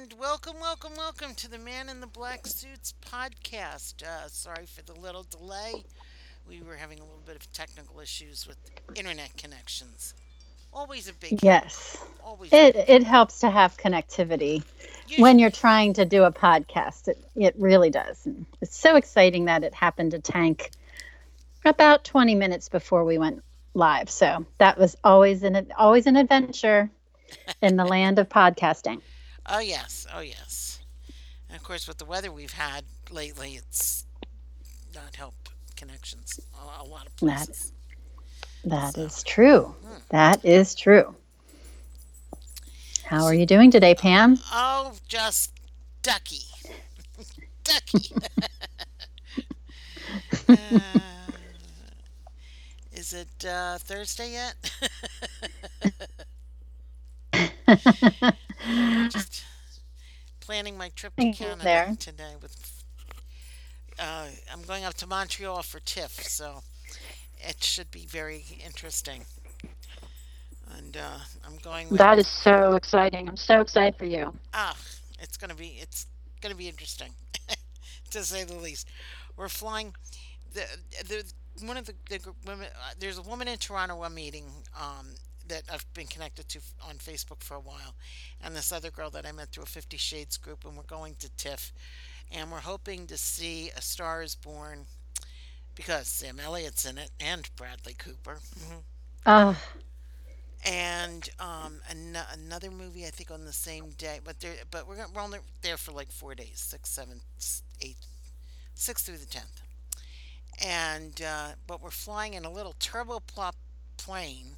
and welcome, welcome, welcome to the Man in the Black Suits podcast. Uh, sorry for the little delay. We were having a little bit of technical issues with internet connections. Always a big Yes. always It it helps to have connectivity when you're trying to do a podcast. It it really does. And it's so exciting that it happened to tank about 20 minutes before we went live. So that was always an always an adventure in the land of podcasting. Oh yes, oh yes. And of course, with the weather we've had lately, it's not helped connections a, a lot of That- places. That is true. That is true. How are you doing today, Pam? Oh, just ducky, ducky. Uh, is it uh, Thursday yet? just planning my trip to Canada today. With uh, I'm going up to Montreal for TIFF, so it should be very interesting. And uh, I'm going. With, That is so exciting. I'm so excited for you. Ah, it's gonna be it's gonna be interesting, to say the least. We're flying. The the one of the, the women. Uh, there's a woman in Toronto I'm meeting. Um, that I've been connected to on Facebook for a while, and this other girl that I met through a Fifty Shades group, and we're going to TIFF, and we're hoping to see A Star Is Born, because Sam Elliott's in it and Bradley Cooper. Oh, and um, an- another movie I think on the same day. But there, but we're gonna, we're only there for like four days, six, seven, s- eight, six through the tenth. And uh, but we're flying in a little turboprop plane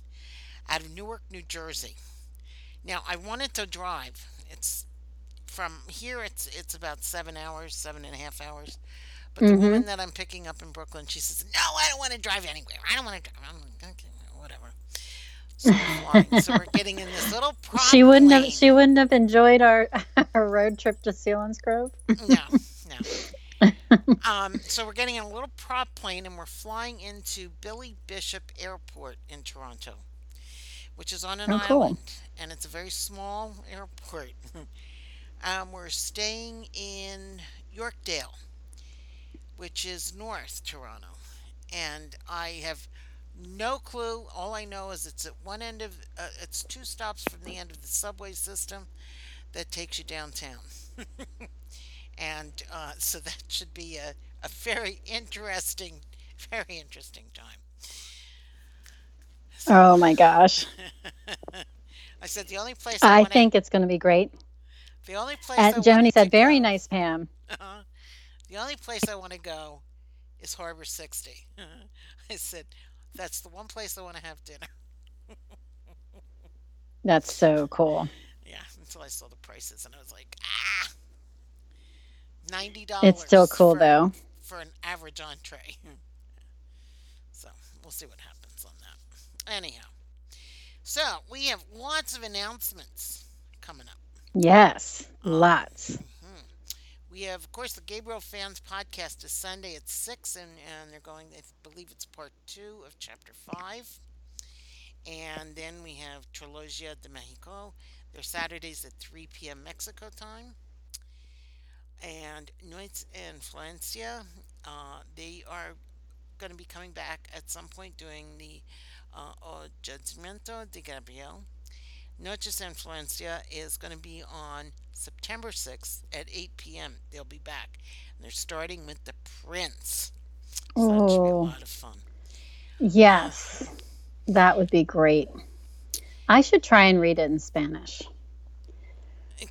out of Newark, New Jersey. Now I wanted to drive. It's from here. It's it's about seven hours, seven and a half hours. But the Mhm. woman that I'm picking up in Brooklyn, she says, "No, I don't want to drive anywhere. I don't want to drive. I'm like, okay, whatever." So we're. So we're getting in this little prop she wouldn't plane. have she wouldn't have enjoyed our our road trip to Sealands Grove. No, no. um, so we're getting in a little prop plane and we're flying into Billy Bishop Airport in Toronto, which is on an Oh, cool. island, and it's a very small airport. Um, we're staying in Yorkdale, which is north Toronto, and I have no clue. All I know is it's at one end of uh, it's two stops from the end of the subway system that takes you downtown. and uh, so that should be a, a very interesting, very interesting time. Oh my gosh. I said the only place I, I wanna, think it's going to be great. The only place I And wanna Joni said, "Very go- nice, Pam." Uh-huh. The only place I want to go is Harbor 60. I said that's the one place I want to have dinner. That's so cool. Yeah, until I saw the prices and I was like, ah, ninety dollars. It's still cool for, though. for an average entree. so we'll see what happens on that. Anyhow, so we have lots of announcements coming up. Yes, lots. We have, of course, the Gabriel Fans podcast is Sunday at six, and, and they're going. I believe it's part two of chapter five. And then we have Trilogia de Mexico. They're Saturdays at 3 p.m. Mexico time. And Noites en Influencia, uh, they are going to be coming back at some point doing the uh, O Judgmento de Gabriel. Noches en Influencia is going to be on September 6th at 8 p.m. They'll be back. And they're starting with The Prince. So that should be a Oh. lot of fun. Yes, that would be great. I should try and read it in Spanish.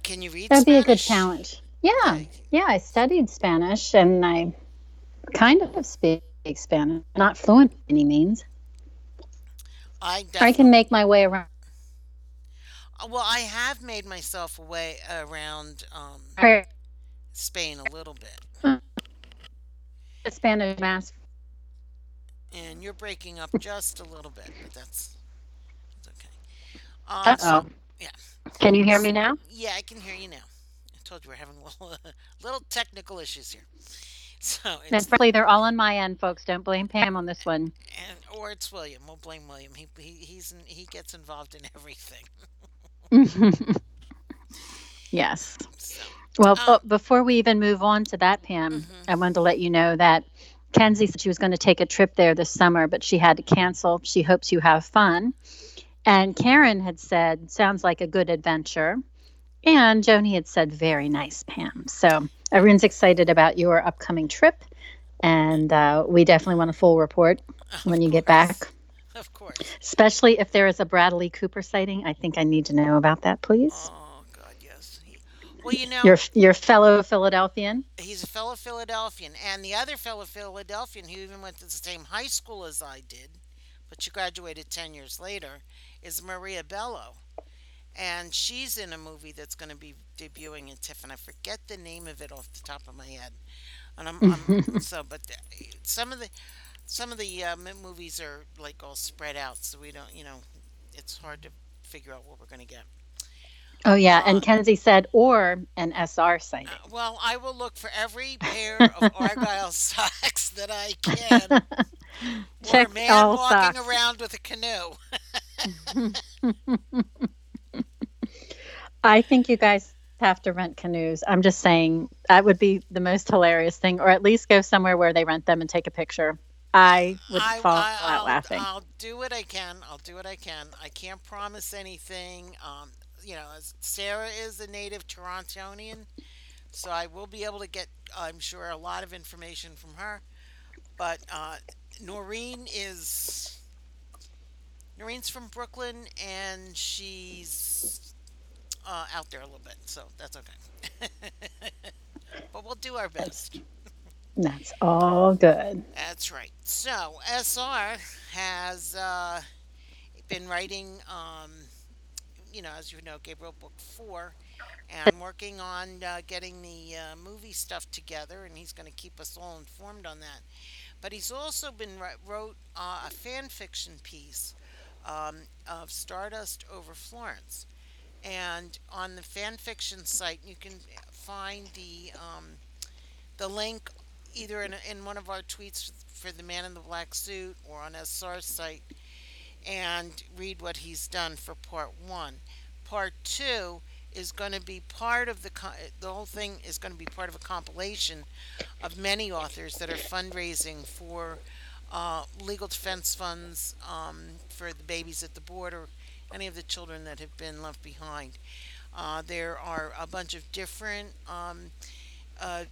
Can you read That'd be a good challenge. Yeah, yeah. I studied Spanish and I kind of speak Spanish, not fluent by any means. I I can make my way around. Well, I have made myself away around um, Spain a little bit, Spanish mass. and you're breaking up just a little bit, but that's, that's okay. Um, so- Uh-oh. Can you hear me now? Yeah, I can hear you now. I told you we're having a little, little technical issues here. So And it's frankly, they're all on my end, folks. Don't blame Pam on this one. and or it's William. We'll blame William. He he he's he gets involved in everything. yes. So Well, um but before we even move on to that, Pam, mhm. I wanted to let you know that Kenzie said she was going to take a trip there this summer, but she had to cancel. She hopes you have fun. And Karen had said, sounds like a good adventure. And Joni had said, very nice, Pam. So everyone's excited about your upcoming trip. And uh, we definitely want a full report when you get back, Of course. especially if there is a Bradley Cooper sighting. I think I need to know about that, please. Oh God, yes. He, well, you know, Your, your fellow Philadelphian. he's a fellow Philadelphian, and the other fellow Philadelphian who even went to the same high school as I did, but she graduated ten years later, is Maria Bello, and she's in a movie that's going to be debuting in TIFF, and I forget the name of it off the top of my head. And I'm, I'm so, but the, some of the some of the um, movies are like all spread out, so we don't, you know, it's hard to figure out what we're going to get. Oh yeah, Uh, and Kenzie said, or an SR sighting. Uh, well, I will look for every pair of Argyle socks that I can, or a Check man all walking socks. around with a canoe. I think you guys have to rent canoes. I'm just saying that would be the most hilarious thing, or at least go somewhere where they rent them and take a picture. I would I, fall I, out I'll, laughing. I'll do what I can. I'll do what I can. I can't promise anything. Um, you know, Sarah is a native Torontonian, so I will be able to get, I'm sure, a lot of information from her. But uh, Noreen is Noreen's from Brooklyn, and she's uh, out there a little bit, so that's okay. but we'll do our best. That's all good. That's right. So SR has uh, been writing, um, you know, as you know, Gabriel Book Four, and working on uh, getting the uh, movie stuff together, and he's going to keep us all informed on that. But he's also been wrote uh, a fan fiction piece um, of Stardust over Florence, and on the fan fiction site you can find the um, the link either in, in one of our tweets for the man in the black suit or on SR's site and read what he's done for part one. Part two is going to be part of the the whole thing is going to be part of a compilation of many authors that are fundraising for uh, legal defense funds um, for the babies at the border, any of the children that have been left behind. Uh, there are a bunch of different um, uh,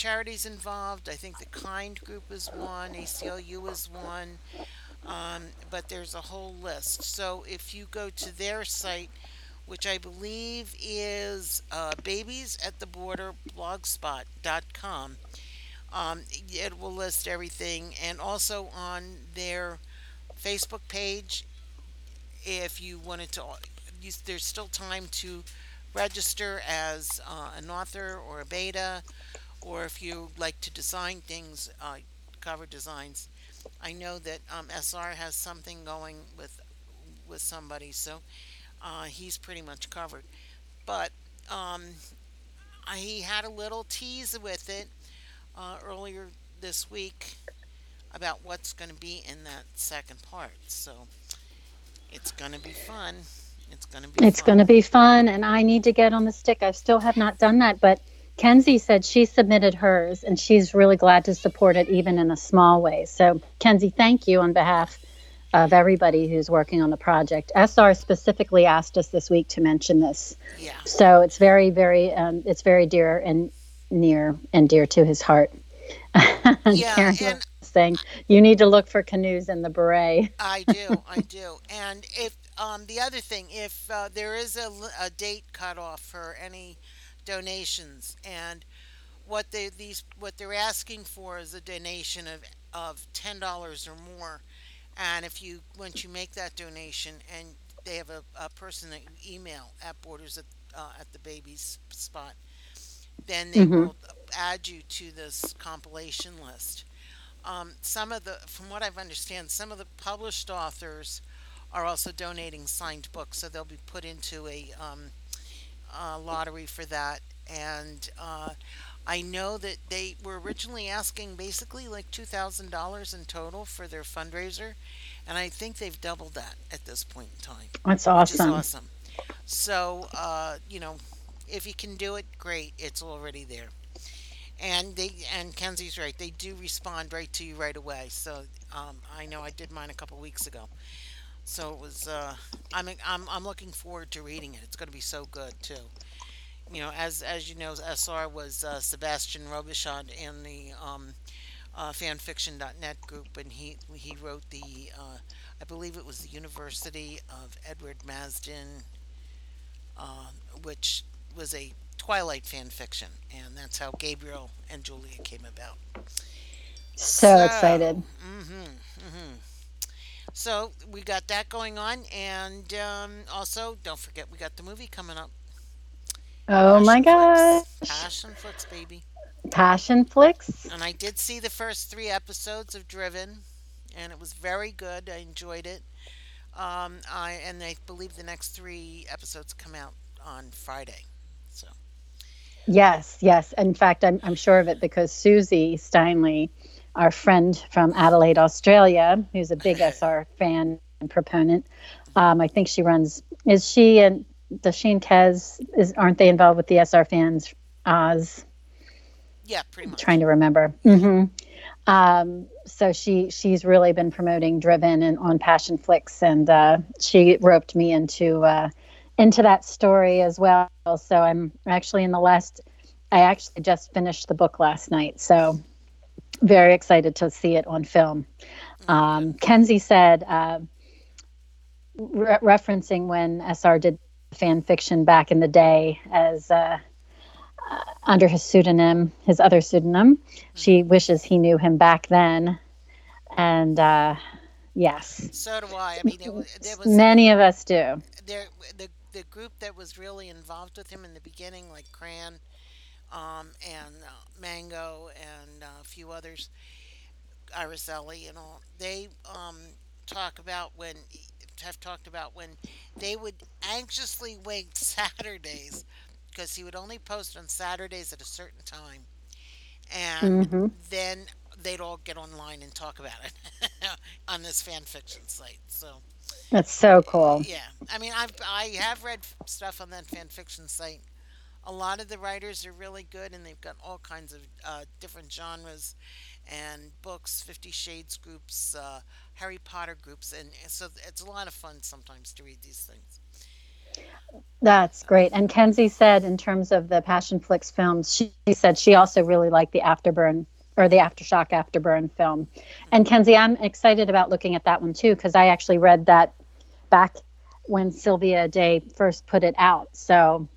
charities involved. I think the Kind Group is one, ACLU is one, um, but there's a whole list. So if you go to their site, which I believe is uh, Babies at the Border blogspot.com, um, it will list everything. And also on their Facebook page, if you wanted to, you, there's still time to register as uh, an author or a beta or if you like to design things, uh, cover designs. I know that um, SR has something going with with somebody, so uh, he's pretty much covered. But um, I, he had a little tease with it uh, earlier this week about what's going to be in that second part. So it's going to be fun. It's going to be It's fun. going to be fun, and I need to get on the stick. I still have not done that, but Kenzie said she submitted hers, and she's really glad to support it, even in a small way. So, Kenzie, thank you on behalf of everybody who's working on the project. SR specifically asked us this week to mention this, Yeah. so it's very, very, um, it's very dear and near and dear to his heart. Yeah, Karen and saying you need to look for canoes in the beret. I do, I do. And if um, the other thing, if uh, there is a, a date cutoff for any donations, and what they these what they're asking for is a donation of of ten dollars or more, and if you once you make that donation and they have a, a person that you email at Borders at uh, at the baby's spot, then they hmm will add you to this compilation list. Um, some of the, from what I've understand, some of the published authors are also donating signed books, so they'll be put into a, um, a lottery for that. And uh, I know that they were originally asking basically like $2,000 in total for their fundraiser, and I think they've doubled that at this point in time, That's awesome. awesome. So, uh, you know, if you can do it, great. It's already there. And they and Kenzie's right. They do respond right to you right away. So um, I know I did mine a couple weeks ago. So it was. Uh, I'm I'm I'm looking forward to reading it. It's going to be so good too. You know, as as you know, SR was uh, Sebastian Robichaud in the um, uh, fanfiction.net group, and he he wrote the. Uh, I believe it was the University of Edward Masen, uh, which was a Twilight fan fiction, and that's how Gabriel and Julia came about. So So, excited. hmm hmm So we got that going on, and um, also don't forget we got the movie coming up, Oh my Passion Flicks, gosh. Passionflix, baby. Passionflix. And I did see the first three episodes of Driven, and it was very good. I enjoyed it. Um, I and I believe the next three episodes come out on Friday. So Yes, yes. In fact, I'm, I'm sure of it because Susie Steinley, our friend from Adelaide, Australia, who's a big SR fan and proponent, um, I think she runs. Is she and does she and Kez is aren't they involved with the SR fans? Oz, yeah, pretty much. trying to remember. hmm Um, so she she's really been promoting Driven and on Passionflix, and uh, she roped me into uh, into that story as well. So I'm actually in the last. I actually just finished the book last night, so very excited to see it on film. Okay. Um, Kenzie said, uh, re- referencing when SR did fan fiction back in the day as uh, under his pseudonym, his other pseudonym. She hmm wishes he knew him back then, and uh, yes, So do I. I mean, it, wa- there was many of us do. there the the group that was really involved with him in the beginning, like Cran, um, and uh, Mango, and uh, a few others, Iriselli and all. They um, talk about when have talked about when they would anxiously wait Saturdays because he would only post on Saturdays at a certain time, and hmm then they'd all get online and talk about it on this fan fiction site. So That's so cool. yeah, I mean, I've I have read stuff on that fan fiction site. A lot of the writers are really good, and they've got all kinds of uh, different genres and books, Fifty Shades groups, uh, Harry Potter groups, and so it's a lot of fun sometimes to read these things. That's great. And Kenzie said, in terms of the Passionflix films, she, she said she also really liked the Afterburn or the Aftershock Afterburn film. And hmm Kenzie, I'm excited about looking at that one too because I actually read that back when Sylvia Day first put it out. So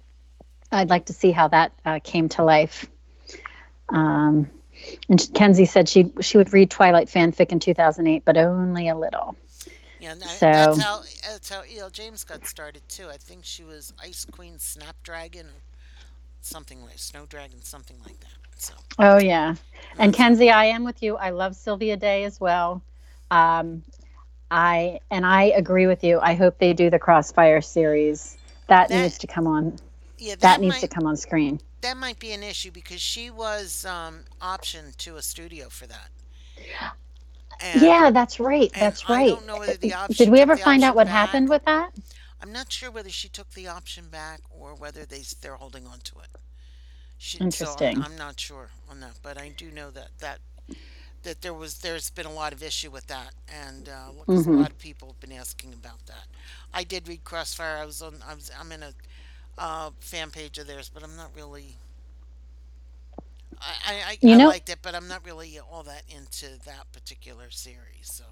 I'd like to see how that uh, came to life. Um, and Kenzie said she she would read Twilight fanfic in 2008, but only a little. Yeah, I, that's how that's how E.L. James got started too. I think she was Ice Queen Snapdragon or something like Snow Dragon, something like that. So Oh yeah. And Kenzie, I am with you. I love Sylvia Day as well. Um, I and I agree with you. I hope they do the Crossfire series. That that needs to come on. Yeah That that needs to come on screen. that might be an issue because she was um, optioned to a studio for that, and Yeah, that's right. That's I right. don't know whether the op- Did we ever find out what happened with that? I'm not sure whether she took the option back or whether they they're holding on to it. She, so I'm Interesting. I'm not sure on that, but I do know that that that there was there's been a lot of issue with that, and because a hmm lot of people have been asking about that. I did read Crossfire. I was on. I was. I'm in a uh, fan page of theirs, but I'm not really. I, I You I know, liked it, but I'm not really all that into that particular series. So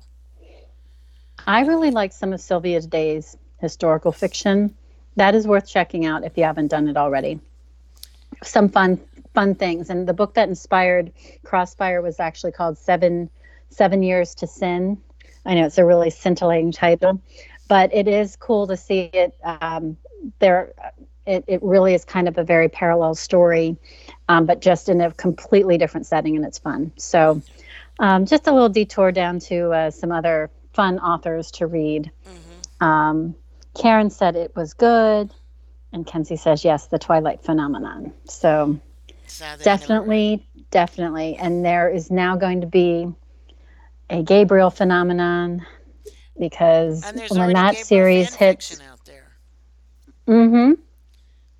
I really like some of Sylvia Day's historical fiction. That is worth checking out if you haven't done it already. Some fun fun things. And the book that inspired Crossfire was actually called Seven Seven Years to Sin. I know it's a really scintillating title, but it is cool to see it. Um, there, it, it really is kind of a very parallel story, um, but just in a completely different setting, and it's fun. So, um, just a little detour down to uh, some other fun authors to read. hmm Um, Karen said it was good, and Kenzie says yes, the Twilight phenomenon. So definitely, definitely. And there is now going to be a Gabriel phenomenon because when that Gabriel series hits, out there. Mm-hmm.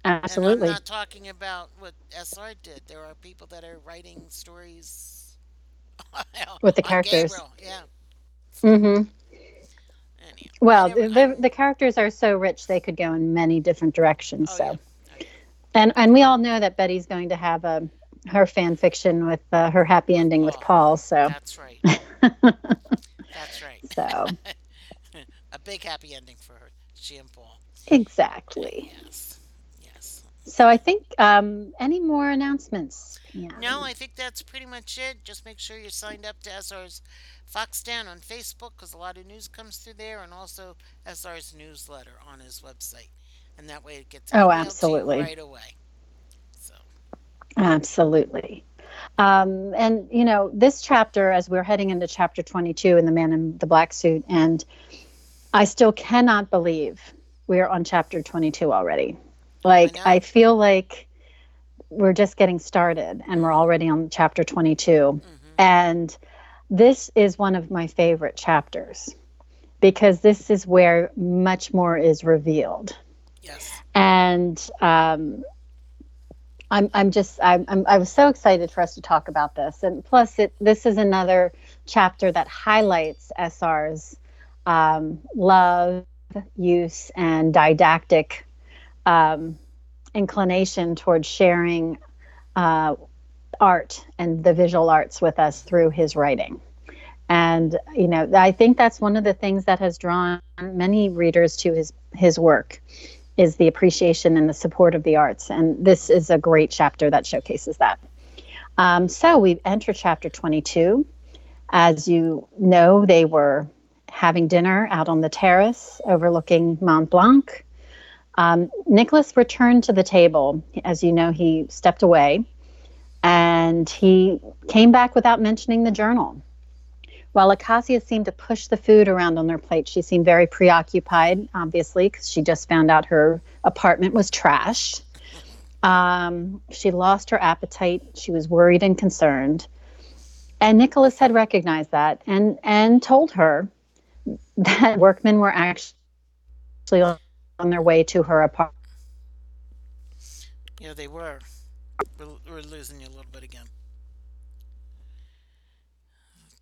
Absolutely. And I'm not talking about what SR did. There are people that are writing stories with the characters. Gabriel. Yeah. Mm-hmm. well, the, the characters are so rich they could go in many different directions. Oh, so, yeah. and and we all know that Betty's going to have a her fan fiction with uh, her happy ending with Oh, Paul. So That's right. That's right. so a big happy ending for her, she and Paul. exactly. Yes. So I think um, any more announcements? Yeah. No, I think that's pretty much it. Just make sure you're signed up to SR's Fox Dan on Facebook because a lot of news comes through there, and also SR's newsletter on his website, and that way it gets Oh, emailed to you absolutely. right away. So Absolutely. Um, and, you know, this chapter, as we're heading into chapter 22 in The Man in the Black Suit, and I still cannot believe we're on chapter 22 already. Like, know. I, feel like we're just getting started and we're already on chapter 22. mhm. And this is one of my favorite chapters because this is where much more is revealed yes, and um, I'm I'm just I'm, I'm I was so excited for us to talk about this, and plus it this is another chapter that highlights SR's um, love, use, and didactic um, inclination towards sharing uh, art and the visual arts with us through his writing. And you know, I think that's one of the things that has drawn many readers to his his work is the appreciation and the support of the arts. And this is a great chapter that showcases that. Um, so we enter chapter 22. As you know, they were having dinner out on the terrace overlooking Mont Blanc. Um, Nicholas returned to the table. As you know, he stepped away and he came back without mentioning the journal. While Acacia seemed to push the food around on their plate, she seemed very preoccupied, obviously, because she just found out her apartment was trashed. Um, she lost her appetite. She was worried and concerned. And Nicholas had recognized that and, and told her that workmen were actually on their way to her apartment. yeah, they were. We're, we're losing you a little bit again.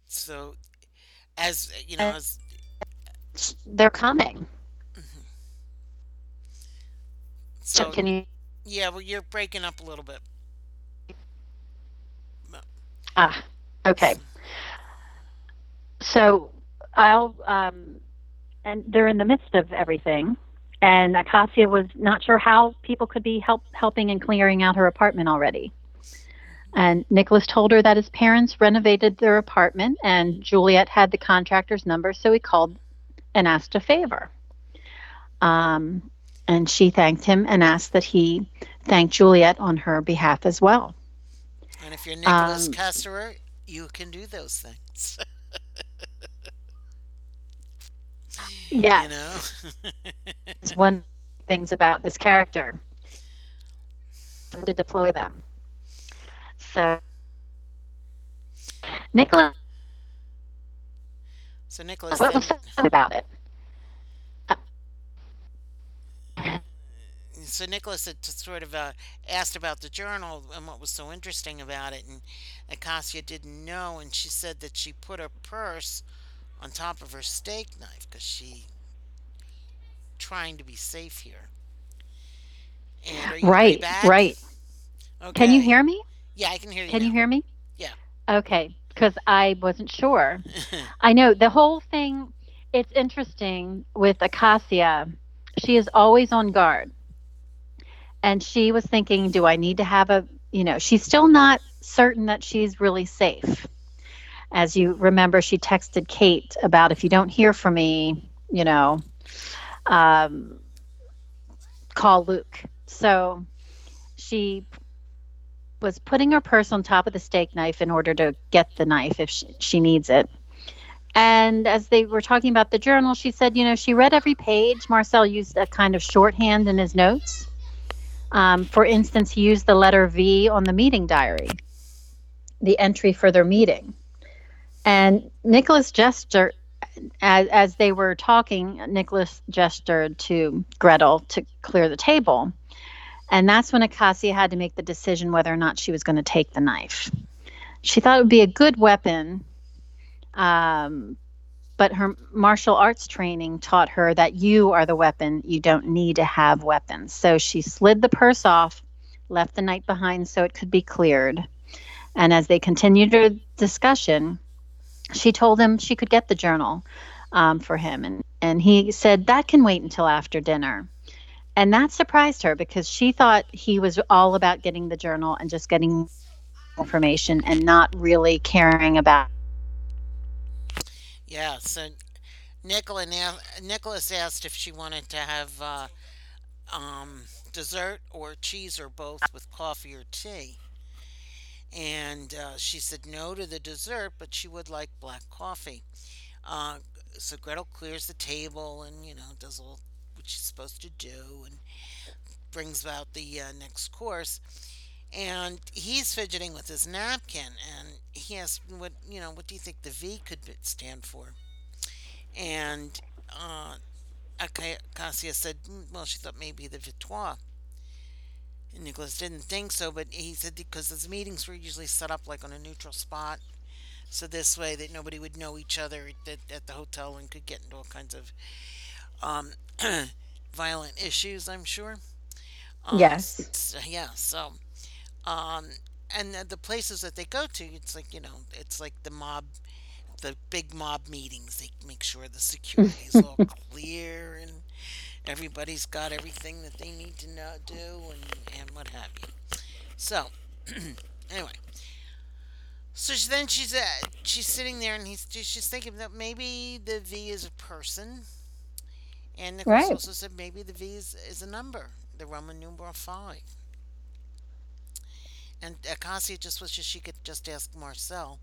So, as you know, as They're coming. so, So can you? yeah, well, you're breaking up a little bit. Ah, okay. So I'll um, and they're in the midst of everything, and Acacia was not sure how people could be help helping and clearing out her apartment already. And Nicholas told her that his parents renovated their apartment, and Juliet had the contractor's number, so he called and asked a favor. Um, and she thanked him and asked that he thank Juliet on her behalf as well. And if you're Nicholas Um, Custerer, you can do those things. Yeah, You know. is one of the things about this character to deploy them. So Nicholas so Nicholas, what then, was sad about it? so Nicholas had sort of uh, asked about the journal and what was so interesting about it, and Acacia didn't know, and she said that she put her purse on top of her steak knife because she trying to be safe here. And are you, Right, right. Can you hear me? Yeah, I can hear you. Can you hear me? Yeah. Okay, because I wasn't sure. I know the whole thing. It's interesting with Acacia. She is always on guard, and she was thinking, "Do I need to have a?" You know, she's still not certain that she's really safe. As you remember, she texted Kate about if you don't hear from me, you know, um, call Luke. So she was putting her purse on top of the steak knife in order to get the knife if she, she needs it. And as they were talking about the journal, she said, you know, she read every page. Marcel used a kind of shorthand in his notes. Um, for instance, he used the letter V on the meeting diary, the entry for their meeting. And Nicholas gestured, as, as they were talking, Nicholas gestured to Gretel to clear the table. And that's when Acacia had to make the decision whether or not she was going to take the knife. She thought it would be a good weapon, um, but her martial arts training taught her that you are the weapon. You don't need to have weapons. So she slid the purse off, left the knife behind so it could be cleared. And as they continued their discussion, she told him she could get the journal um, for him. And, and he said, That can wait until after dinner. And that surprised her because she thought he was all about getting the journal and just getting information and not really caring about. Yeah, so Nicholas asked if she wanted to have uh, um, dessert or cheese or both with coffee or tea. And uh, she said no to the dessert, but she would like black coffee. Uh, so Gretel clears the table and, you know, does all what she's supposed to do and brings out the uh, next course. And he's fidgeting with his napkin and he asks, what, you know, what do you think the V could stand for? And uh, Acacia said, mm, well, she thought maybe the Victoire. And Nicholas didn't think so, but he said because his meetings were usually set up like on a neutral spot. So this way that nobody would know each other at, at the hotel and could get into all kinds of um, violent issues, I'm sure. Um, yes. So, yeah. So, um, and the places that they go to, it's like you know, it's like the mob, the big mob meetings. They make sure the security is all clear and everybody's got everything that they need to know do and, and what have you. So, anyway, so then she's uh, she's sitting there and he's she's thinking that maybe the V is a person, and Nicholas right. also said maybe the V is, is a number, the Roman numeral five. And Acacia just wishes she could just ask Marcel,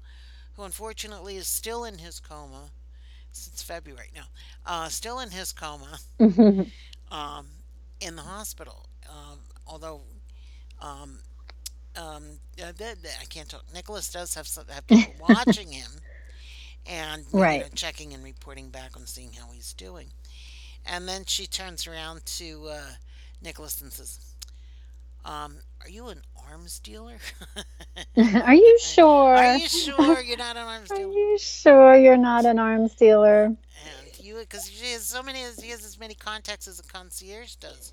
who unfortunately is still in his coma since February now, uh, still in his coma, um, in the hospital. Um, although, um, um, uh, I can't talk. Nicholas does have some, have people watching him, and right. know, checking and reporting back on seeing how he's doing. And then she turns around to uh, Nicholas and says, um, "Are you an arms dealer? Are you sure? Are you sure you're not an arms dealer? Are you sure you're not an arms dealer? And you, because she has so many, he has as many contacts as a concierge does.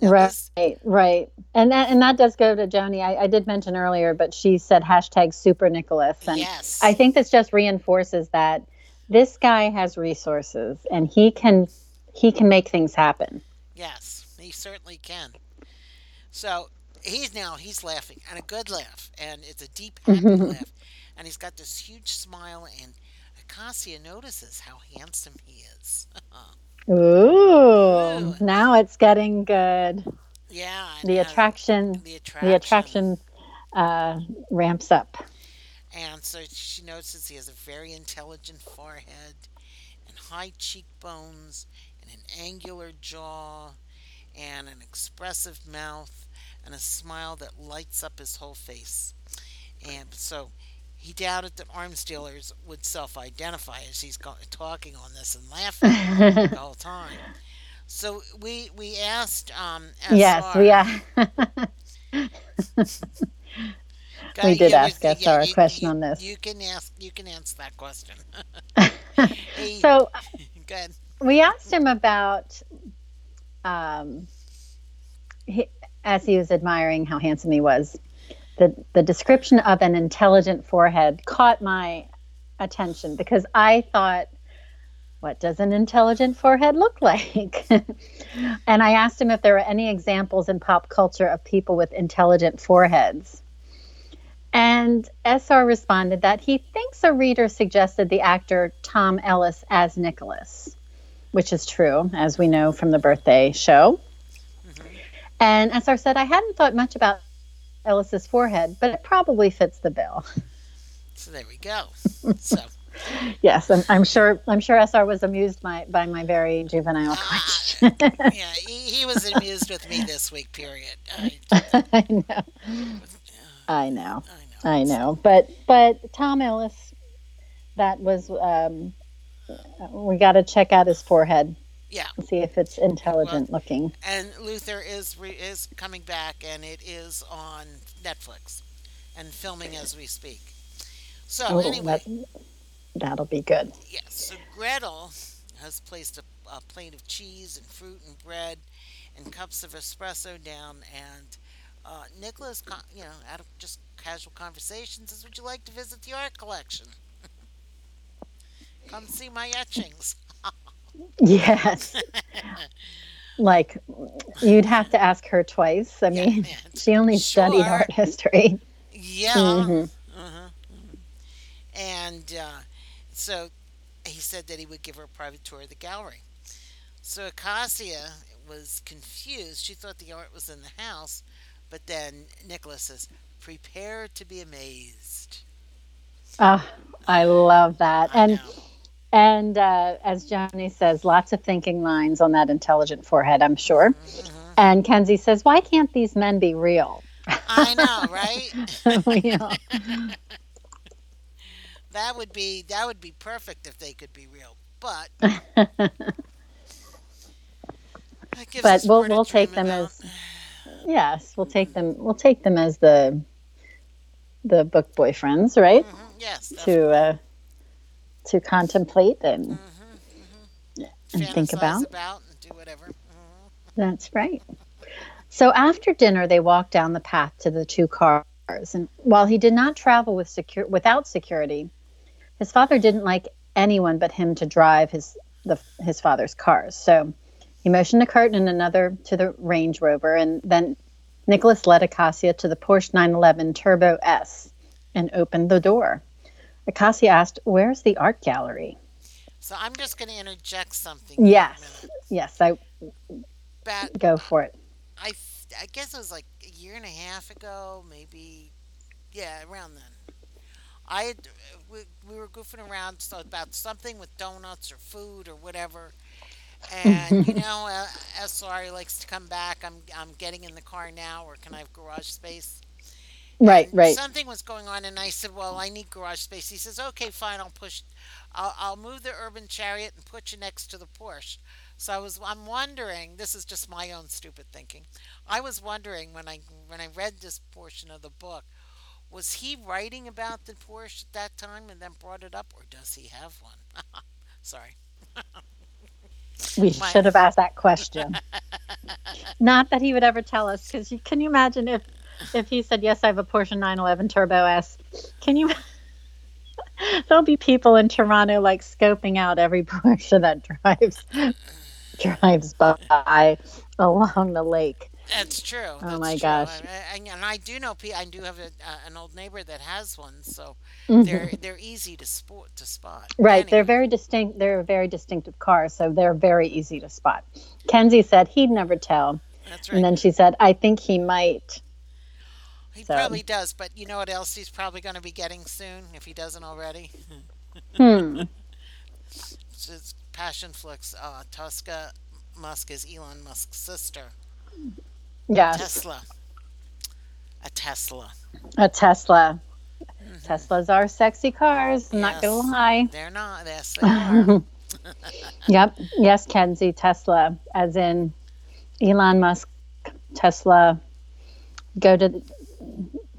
Now right, this... right, and that and that does go to Joni. I, I did mention earlier, but she said hashtag Super Nicholas, and yes. I think this just reinforces that this guy has resources and he can he can make things happen. Yes, he certainly can. So he's now he's laughing and a good laugh and it's a deep happy laugh and he's got this huge smile and Acacia notices how handsome he is. Ooh, Ooh, now it's getting good. Yeah, the attraction, the attraction, the attraction uh, ramps up. And so she notices he has a very intelligent forehead and high cheekbones and an angular jaw and an expressive mouth and a smile that lights up his whole face. And so he doubted that arms dealers would self identify as he's talking on this and laughing the whole time. So we we asked um SR, Yes, we are. we did ask SR yeah, a question you, on this. You can ask you can answer that question. hey, so we asked him about um he, as he was admiring how handsome he was, the, the description of an intelligent forehead caught my attention because I thought, what does an intelligent forehead look like? and I asked him if there were any examples in pop culture of people with intelligent foreheads. And SR responded that he thinks a reader suggested the actor Tom Ellis as Nicholas, which is true, as we know from the birthday show. And SR said, I hadn't thought much about Ellis's forehead, but it probably fits the bill. So there we go. so yes, I'm, I'm, sure. I'm sure SR was amused by by my very juvenile question. Uh, yeah, he, he, was amused with me this week. Period. I, I know. I know. I know. But but Tom Ellis, that was um, we got to check out his forehead. Yeah. See if it's intelligent well, looking. And Lucifer is re- is coming back, and it is on Netflix, and filming as we speak. So oh, anyway, that, will be good. Yes. So Gretel has placed a, a plate of cheese and fruit and bread and cups of espresso down, and uh, Nicholas, you know, out of just casual conversation, says, "Would you like to visit the art collection? Come see my etchings." yes. like you'd have to ask her twice. I yeah, mean, yeah, she only sure. studied art history. Yeah. Mm-hmm. Uh-huh. And uh, so he said that he would give her a private tour of the gallery. So Acacia was confused. She thought the art was in the house, but then Nicholas says, "Prepare to be amazed." Oh, I love that. I and know. And uh, as Johnny says, lots of thinking lines on that intelligent forehead. I'm sure. Mm-hmm. And Kenzie says, "Why can't these men be real?" I know, right? that would be that would be perfect if they could be real, but. but we'll we'll take them as yes, we'll take them. We'll take them as the the book boyfriends, right? Mm-hmm. Yes. To uh, to contemplate and mm-hmm, mm-hmm. and think about. about and do whatever. Mm-hmm. That's right. So after dinner, they walked down the path to the two cars, and while he did not travel with secure without security, his father didn't like anyone but him to drive his the, his father's cars. So he motioned to Kurt and another to the Range Rover, and then Nicholas led Acacia to the Porsche 911 Turbo S and opened the door. Acacia asked, Where's the art gallery? So I'm just going to interject something. Yes. Yes. I go for it. I, I guess it was like a year and a half ago, maybe. Yeah, around then. I had, we, we were goofing around so about something with donuts or food or whatever and you know, uh, SR likes to come back. I'm I'm getting in the car now, or can I have garage space? Right, right. Something was going on, and I said, "Well, I need garage space." He says, "Okay, fine. I'll push. I'll, I'll move the urban chariot and put you next to the Porsche." So I was. I'm wondering. This is just my own stupid thinking. I was wondering when I when I read this portion of the book, was he writing about the Porsche at that time and then brought it up, or does he have one? Sorry. We My. should have asked that question. Not that he would ever tell us, because can you imagine if if he said yes, I have a Porsche 911 Turbo S? Can you? There'll be people in Toronto like scoping out every Porsche that drives drives by along the lake. That's true. Oh That's my true. gosh! And, and, I do know. I do have a, uh, an old neighbor that has one, so mm-hmm. they're they're easy to spot to spot. Right. Anyway. They're very distinct. They're a very distinctive car, so they're very easy to spot. Kenzie said he'd never tell. That's right. And then she said, "I think he might." He so. probably does, but you know what else he's probably going to be getting soon if he doesn't already. hmm. It's Passionflix. Uh, Tosca Musk is Elon Musk's sister. Yeah. Tesla. A Tesla. A Tesla. Mm-hmm. Teslas are sexy cars. I'm yes, not gonna lie. They're not. Yes, they are. yep. Yes, Kenzie. Tesla, as in Elon Musk. Tesla. Go to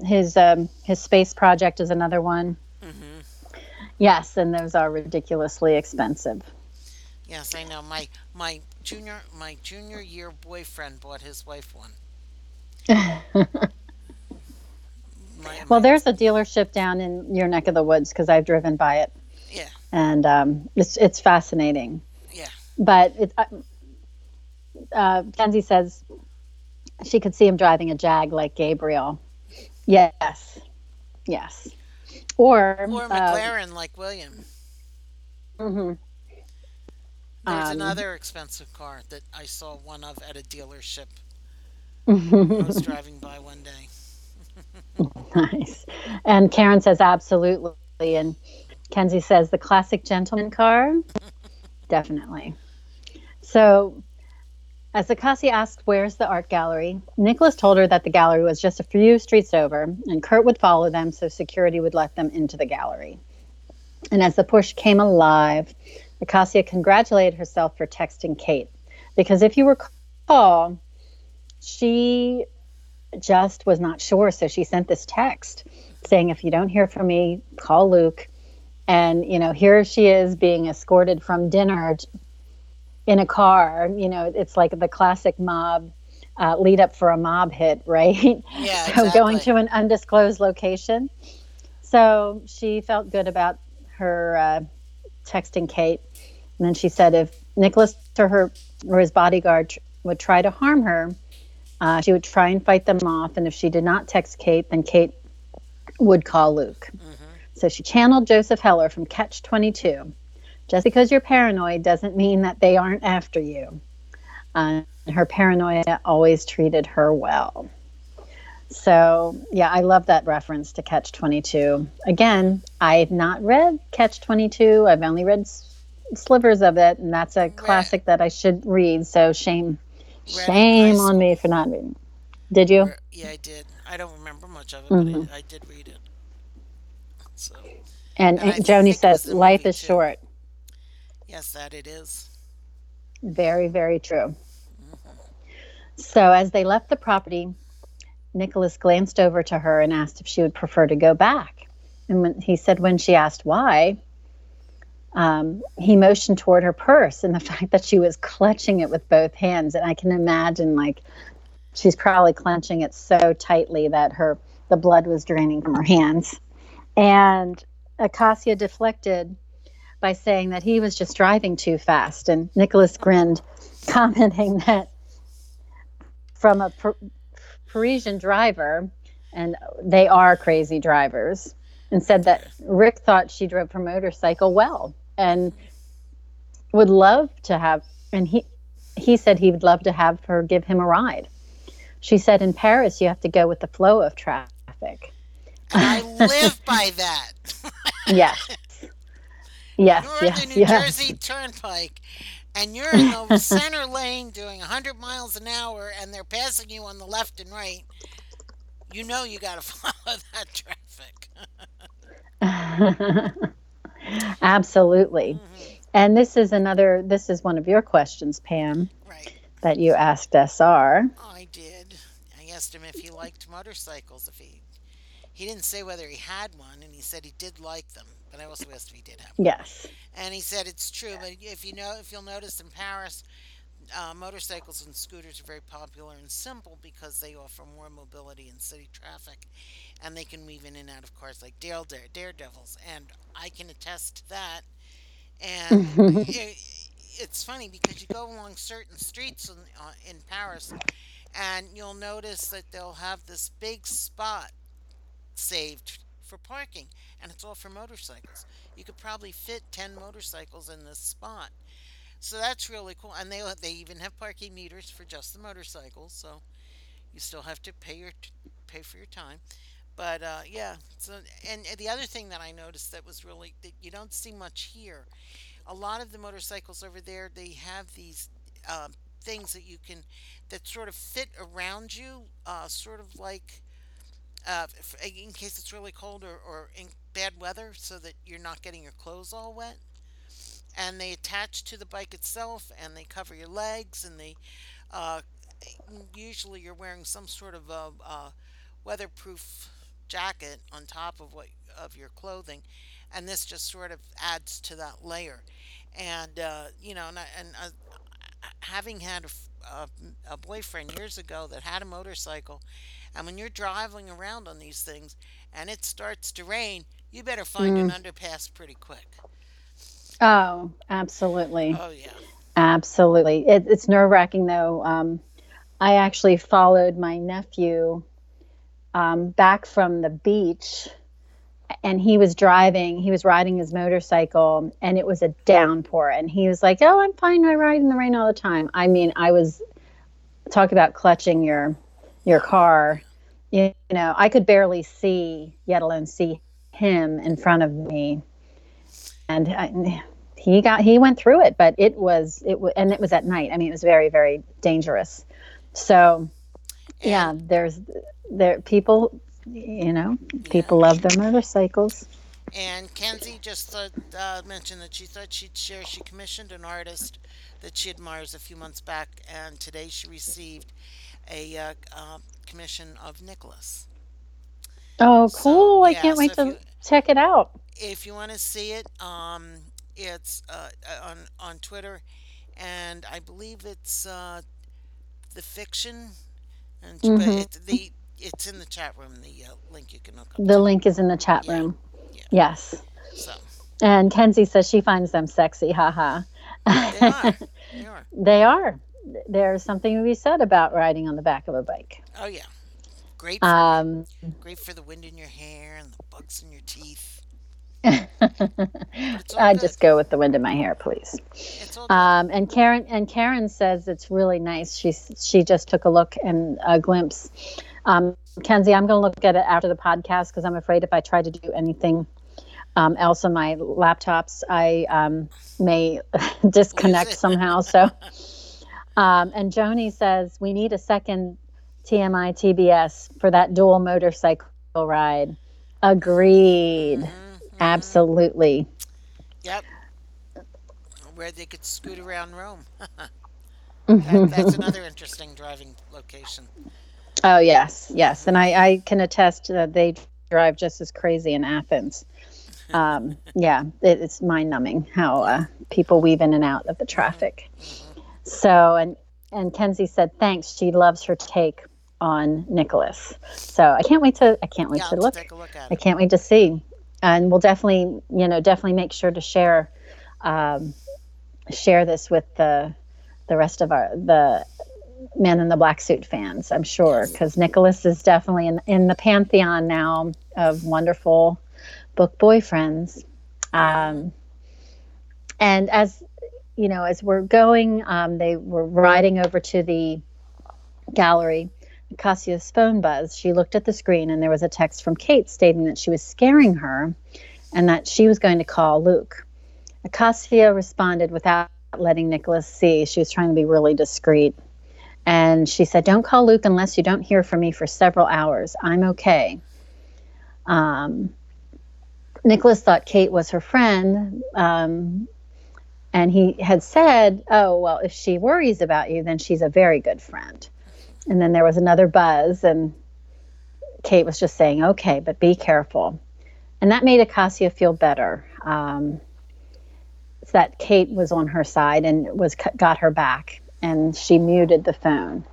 his um, his space project is another one. Mm-hmm. Yes, and those are ridiculously expensive. Yes, I know. My my junior my junior year boyfriend bought his wife one. my, well, there's a dealership down in your neck of the woods because I've driven by it. Yeah. And um, it's it's fascinating. Yeah. But it, uh, uh, Kenzie says she could see him driving a Jag like Gabriel. Yes. Yes. Or or uh, McLaren uh, like William. Mm-hmm. There's um, another expensive car that I saw one of at a dealership. I was driving by one day. nice. And Karen says absolutely. And Kenzie says the classic gentleman car. Definitely. So, as Acacia asked, Where's the art gallery? Nicholas told her that the gallery was just a few streets over, and Kurt would follow them so security would let them into the gallery. And as the push came alive, Acacia congratulated herself for texting Kate. Because if you recall, she just was not sure. So she sent this text saying, If you don't hear from me, call Luke. And, you know, here she is being escorted from dinner in a car. You know, it's like the classic mob uh, lead up for a mob hit, right? Yeah. so exactly. going to an undisclosed location. So she felt good about her uh, texting Kate. And then she said if Nicholas or her or his bodyguard tr- would try to harm her, uh, she would try and fight them off. And if she did not text Kate, then Kate would call Luke. Mhm. So she channeled Joseph Heller from Catch 22. Just because you're paranoid doesn't mean that they aren't after you. Uh, her paranoia always treated her well. So, yeah, I love that reference to Catch 22. Again, I've not read Catch 22. I've only read s- slivers of it, and that's a classic that I should read. So, shame Read shame on me for not reading. Did you? Yeah, I did. I don't remember much of it, Mhm. but I, I did read it. So, And, And Joni think it was says, life is too. short. Yes, that it is. Very, very true. So as they left the property, Nicholas glanced over to her and asked if she would prefer to go back. And when he said when she asked why, um, he motioned toward her purse and the fact that she was clutching it with both hands. And I can imagine like she's probably clenching it so tightly that her the blood was draining from her hands. And Acacia deflected by saying that he was just driving too fast. And Nicholas grinned, commenting that from a Par- Parisian driver, and they are crazy drivers, and said that Rick thought she drove her motorcycle well and would love to have, and he he said he would love to have her give him a ride. She said in Paris you have to go with the flow of traffic. And I live by that. Yes. Yes, You're yes, the New yes. Jersey Turnpike, and you're in the center lane doing 100 miles an hour, and they're passing you on the left and right. You know you got to follow that traffic. Absolutely. Mhm. And this is another, this is one of your questions, Pam, Right. that you asked SR. I did. I asked him if he liked motorcycles. If he he didn't say whether he had one, and he said he did like them. But I also asked if he did have one, Yes. and he said it's true. But if you know, if you'll notice in Paris, uh, motorcycles and scooters are very popular and simple because they offer more mobility in city traffic, and they can weave in and out of cars like dare, dare, daredevils. And I can attest to that. And it, it's funny because you go along certain streets in, uh, in Paris, and you'll notice that they'll have this big spot saved for parking, and it's all for motorcycles. You could probably fit ten motorcycles in this spot, so that's really cool. And they they even have parking meters for just the motorcycles, so you still have to pay your pay for your time. But uh, yeah, so and, and the other thing that I noticed that was really that you don't see much here. A lot of the motorcycles over there, they have these um, things that you can that sort of fit around you, uh, sort of like uh, in case it's really cold or, or in bad weather, so that you're not getting your clothes all wet. And they attach to the bike itself, and they cover your legs, and they uh, usually you're wearing some sort of a, uh weatherproof jacket on top of what of your clothing, and this just sort of adds to that layer. And uh, you know, and, and uh, having had a a boyfriend years ago that had a motorcycle, and when you're driving around on these things and it starts to rain, you better find an underpass pretty quick. Oh, absolutely. Oh yeah. Absolutely. It, it's nerve wracking, though. Um, I actually followed my nephew um, back from the beach, and he was driving, he was riding his motorcycle, and it was a downpour. And he was like, Oh, I'm fine. I ride in the rain all the time. I mean, I was talk about clutching your your car. You know, I could barely see, yet alone see him in front of me. and I, he got he went through it, but it was it was and it was at night. I mean, it was very very dangerous. So, yeah, there's there people, you know, people love their motorcycles. And Kenzie just uh, uh, mentioned that she thought she'd share. She commissioned an artist that she admires a few months back, and today she received a uh, uh, commission of Nicholas. Oh, So cool! I yeah, can't so wait if to you check it out. if you want to see it, um, it's uh, uh, on on Twitter, and I believe it's uh, the fiction, and but hmm it's the it's in the chat room. The uh, link you can hook up The to. link is in the chat Yeah, room. yeah. Yes. So And Kenzie says she finds them sexy. Haha. they are, they are. they are. There's something to be said about riding on the back of a bike. Oh yeah, great for Um, great for the wind in your hair and the bugs in your teeth. I But it's all good. just go with the wind in my hair, please. It's all good. Um, and Karen and Karen says it's really nice. She she just took a look and a glimpse. Um, Kenzie, I'm going to look at it after the podcast because I'm afraid if I try to do anything um, else on my laptops, I um, may disconnect somehow. So, um, and Joni says we need a second TMI TBS for that dual motorcycle ride. Agreed. hmm hmm Absolutely. Yep, where they could scoot around Rome. That, that's another interesting driving location. Oh yes, yes, and I, I can attest that they drive just as crazy in Athens. Um, yeah, it, it's mind numbing how uh, people weave in and out of the traffic. hmm So and and Kenzie said thanks. She loves her take on Nicholas. So I can't wait to I can't wait Yeah, to look. look I can't wait to see, and we'll definitely you know definitely make sure to share um, share this with the the rest of our the men in the black suit fans, I'm sure, because Nicholas is definitely in, in the pantheon now of wonderful book boyfriends. Um, and as you know, as we're going, um, they were riding over to the gallery. Cassia's phone buzzed. She looked at the screen, and there was a text from Kate stating that she was scaring her and that she was going to call Luke. Acacia responded without letting Nicholas see. She was trying to be really discreet. And she said, Don't call Luke unless you don't hear from me for several hours. I'm okay. Um, Nicholas thought Kate was her friend. Um, and he had said, Oh, well, if she worries about you, then she's a very good friend. And then there was another buzz, and Kate was just saying, Okay, but be careful. And that made Acacia feel better. Um, that Kate was on her side and was got her back, and she muted the phone.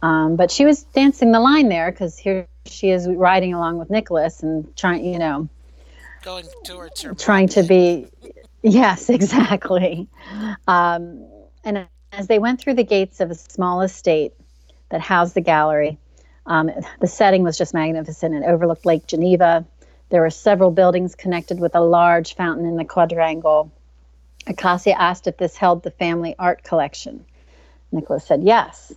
Um, but she was dancing the line there because here she is riding along with Nicholas and trying, you know, Going towards her trying mom to be. Yes, exactly. Um, and as they went through the gates of a small estate that housed the gallery, um, the setting was just magnificent. It overlooked Lake Geneva. There were several buildings connected with a large fountain in the quadrangle. Acacia asked if this held the family art collection. Nicholas said yes,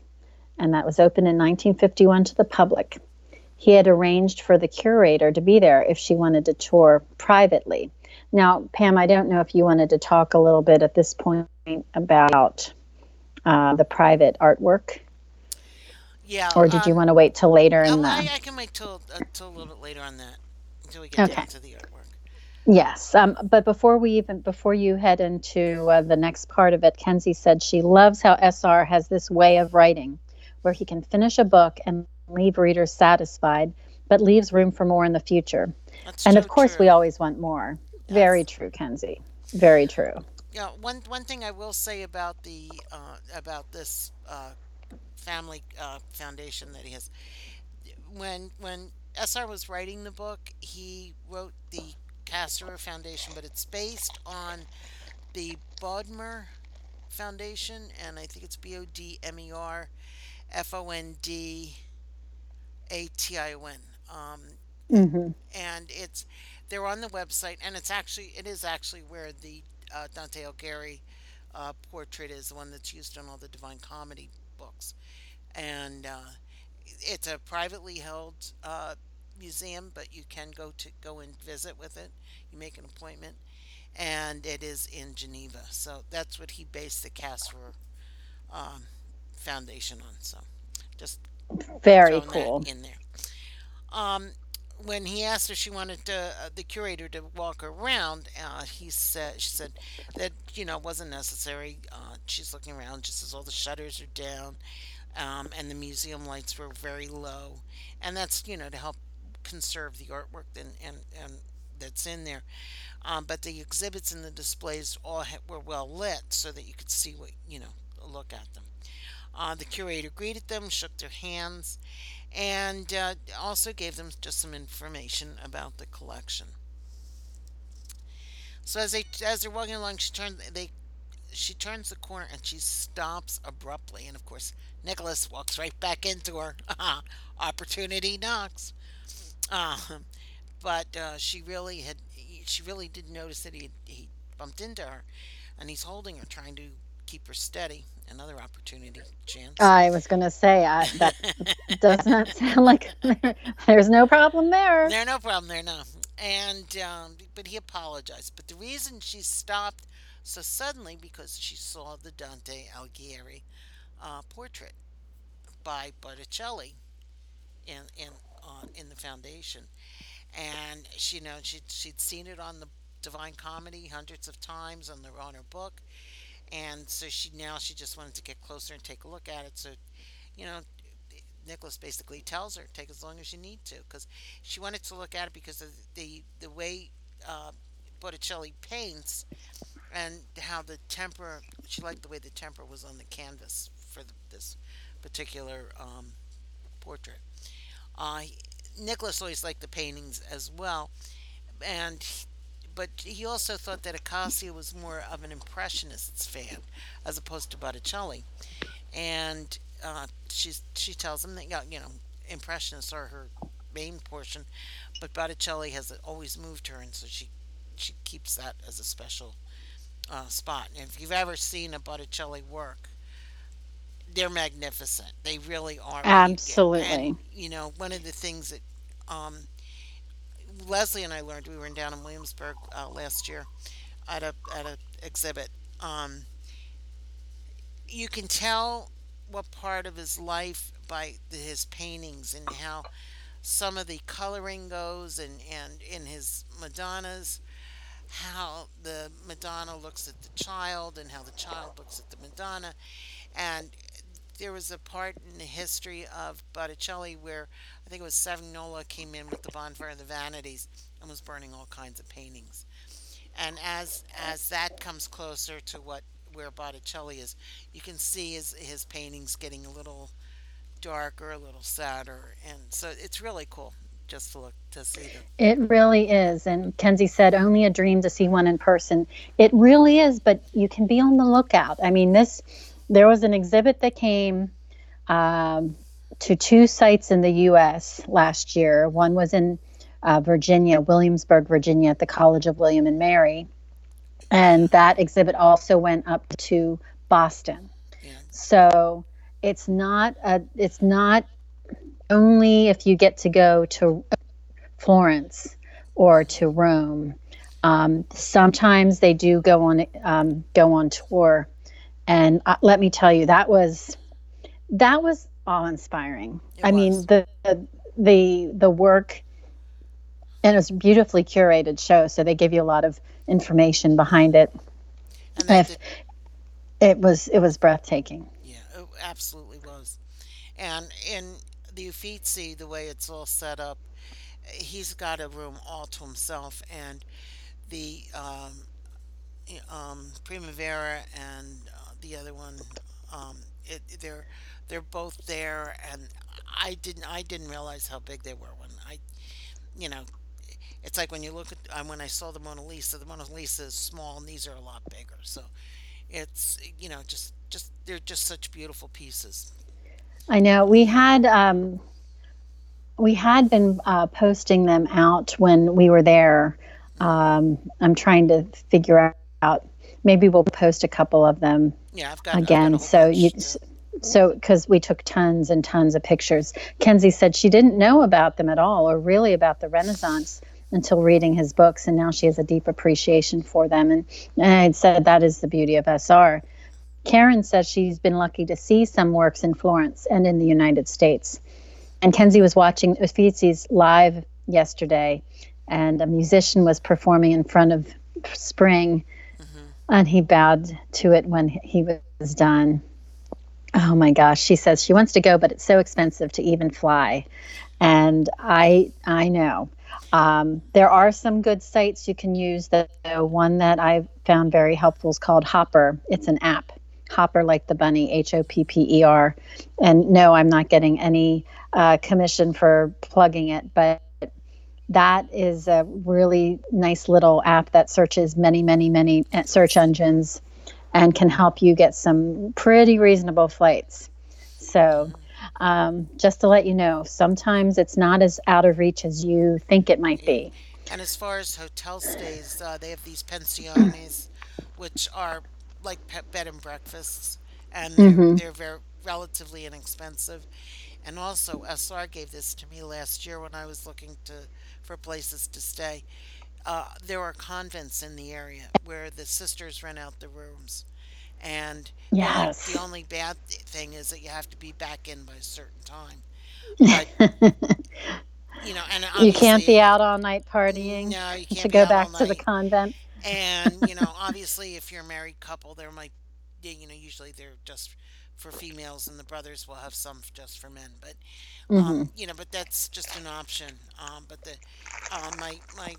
and that was opened in 1951 to the public. He had arranged for the curator to be there if she wanted to tour privately. Now, Pam, I don't know if you wanted to talk a little bit at this point about uh, the private artwork, Yeah. or did you Um. want to wait till later in I, the? I can wait till uh, till a little bit later on that until we get Okay. down to the artwork. Yes, um, but before we even before you head into uh, the next part of it, Kenzie said she loves how SR has this way of writing, where he can finish a book and leave readers satisfied, but leaves room for more in the future. That's And so of course, true. we always want more. Very true, Kenzie. Very true. Yeah. One one thing I will say about the uh, about this uh, family uh, foundation that he has when when SR was writing the book, he wrote the Castor Foundation, but it's based on the Bodmer Foundation, and I think it's B O D M E R F O N D A T I O N. Um, hmm and it's they're on the website, and it's actually it is actually where the uh, Dante Alighieri uh, portrait is, the one that's used in all the Divine Comedy books, and uh, it's a privately held uh, museum, but you can go to go and visit with it. You make an appointment, and it is in Geneva. So that's what he based the Castor um, Foundation on. So just very cool in there. Um, when he asked her, she wanted to, uh, the curator to walk around. Uh, he said, she said that you know wasn't necessary. Uh, she's looking around just as all the shutters are down, um, and the museum lights were very low, and that's you know to help conserve the artwork and and, and that's in there. Um, but the exhibits and the displays all were well lit so that you could see what you know look at them. Uh, the curator greeted them, shook their hands, and uh, also gave them just some information about the collection. So as they as they're walking along, she turns they she turns the corner and she stops abruptly, and of course Nicholas walks right back into her. Opportunity knocks. Um, but uh, she really had she really did notice that he he bumped into her, and he's holding her, trying to keep her steady. Another opportunity chance. I was going to say I, that does not sound like there's no problem there. There's no problem there, no. And um, but he apologized. But the reason she stopped so suddenly because she saw the Dante Alighieri uh, portrait by Botticelli in in uh, in the foundation, and she you know she she'd seen it on the Divine Comedy hundreds of times on the on her book, and so she now she just wanted to get closer and take a look at it. So, you know, Nicholas basically tells her take as long as you need to because she wanted to look at it because of the the way uh, Botticelli paints and how the temper she liked the way the temper was on the canvas for the, this particular um, portrait. Uh, Nicholas always liked the paintings as well, and but he also thought that Acacia was more of an impressionist's fan as opposed to Botticelli, and uh, she she tells him that you know impressionists are her main portion, but Botticelli has always moved her, and so she she keeps that as a special uh, spot. And if you've ever seen a Botticelli work, they're magnificent. They really are. Absolutely. And, you know, one of the things that um, Leslie and I learned, we were down in Williamsburg uh, last year at a at a exhibit. Um, you can tell what part of his life by the, his paintings and how some of the coloring goes and and in his Madonnas how the Madonna looks at the child and how the child looks at the Madonna and there was a part in the history of Botticelli where I think it was Savignola came in with the Bonfire of the Vanities and was burning all kinds of paintings. And as as that comes closer to what where Botticelli is, you can see his his paintings getting a little darker, a little sadder, and so it's really cool just to look to see them. It really is. And Kenzie said, only a dream to see one in person. It really is, but you can be on the lookout. I mean, this there was an exhibit that came um, to two sites in the U.S. last year. One was in uh, Virginia, Williamsburg, Virginia, at the College of William and Mary, and that exhibit also went up to Boston. Yeah. So it's not a, it's not only if you get to go to Florence or to Rome. Um, sometimes they do go on um, go on tour, and uh, let me tell you that was that was awe inspiring. I was. mean the, the the work, and it was a beautifully curated show, so they give you a lot of information behind it. If, it was it was breathtaking. Yeah, it absolutely was, and in the Uffizi, the way it's all set up, he's got a room all to himself, and the um, um, Primavera and the other one, um, it, they're they're both there, and I didn't I didn't realize how big they were when I, you know, it's like when you look at um, when I saw the Mona Lisa, the Mona Lisa is small, and these are a lot bigger. So it's you know just just they're just such beautiful pieces. I know we had um, we had been uh, posting them out when we were there. Um, I'm trying to figure out. Maybe we'll post a couple of them. Yeah, I've got again. Got so you, so because we took tons and tons of pictures. Kenzie said she didn't know about them at all, or really about the Renaissance until reading his books, and now she has a deep appreciation for them. And, and I said that is the beauty of SR. Karen says she's been lucky to see some works in Florence and in the United States. And Kenzie was watching Uffizi's live yesterday, and a musician was performing in front of Spring. And he bowed to it when he was done. Oh my gosh, she says she wants to go, but it's so expensive to even fly. And I I know. Um, there are some good sites you can use. The, one that I found very helpful is called Hopper. It's an app. Hopper, like the bunny, H O P P E R. And no, I'm not getting any uh, commission for plugging it, but that is a really nice little app that searches many, many, many uh, search engines and can help you get some pretty reasonable flights. So, um, just to let you know, sometimes it's not as out of reach as you think it might be. And as far as hotel stays, uh, they have these pensiones, which are like bed and breakfasts, and they're, mm-hmm. they're very relatively inexpensive. And also, SR gave this to me last year when I was looking to for places to stay. Uh, there are convents in the area where the sisters rent out the rooms. And yes. the only bad thing is that you have to be back in by a certain time. But, you know, and you can't be out all night partying. No, you can't to go back to the convent. And you know, obviously, if you're a married couple, there might, you know, usually they're just for females, and the brothers will have some just for men. But um, mm-hmm. you know, but that's just an option. Um, but the uh, my my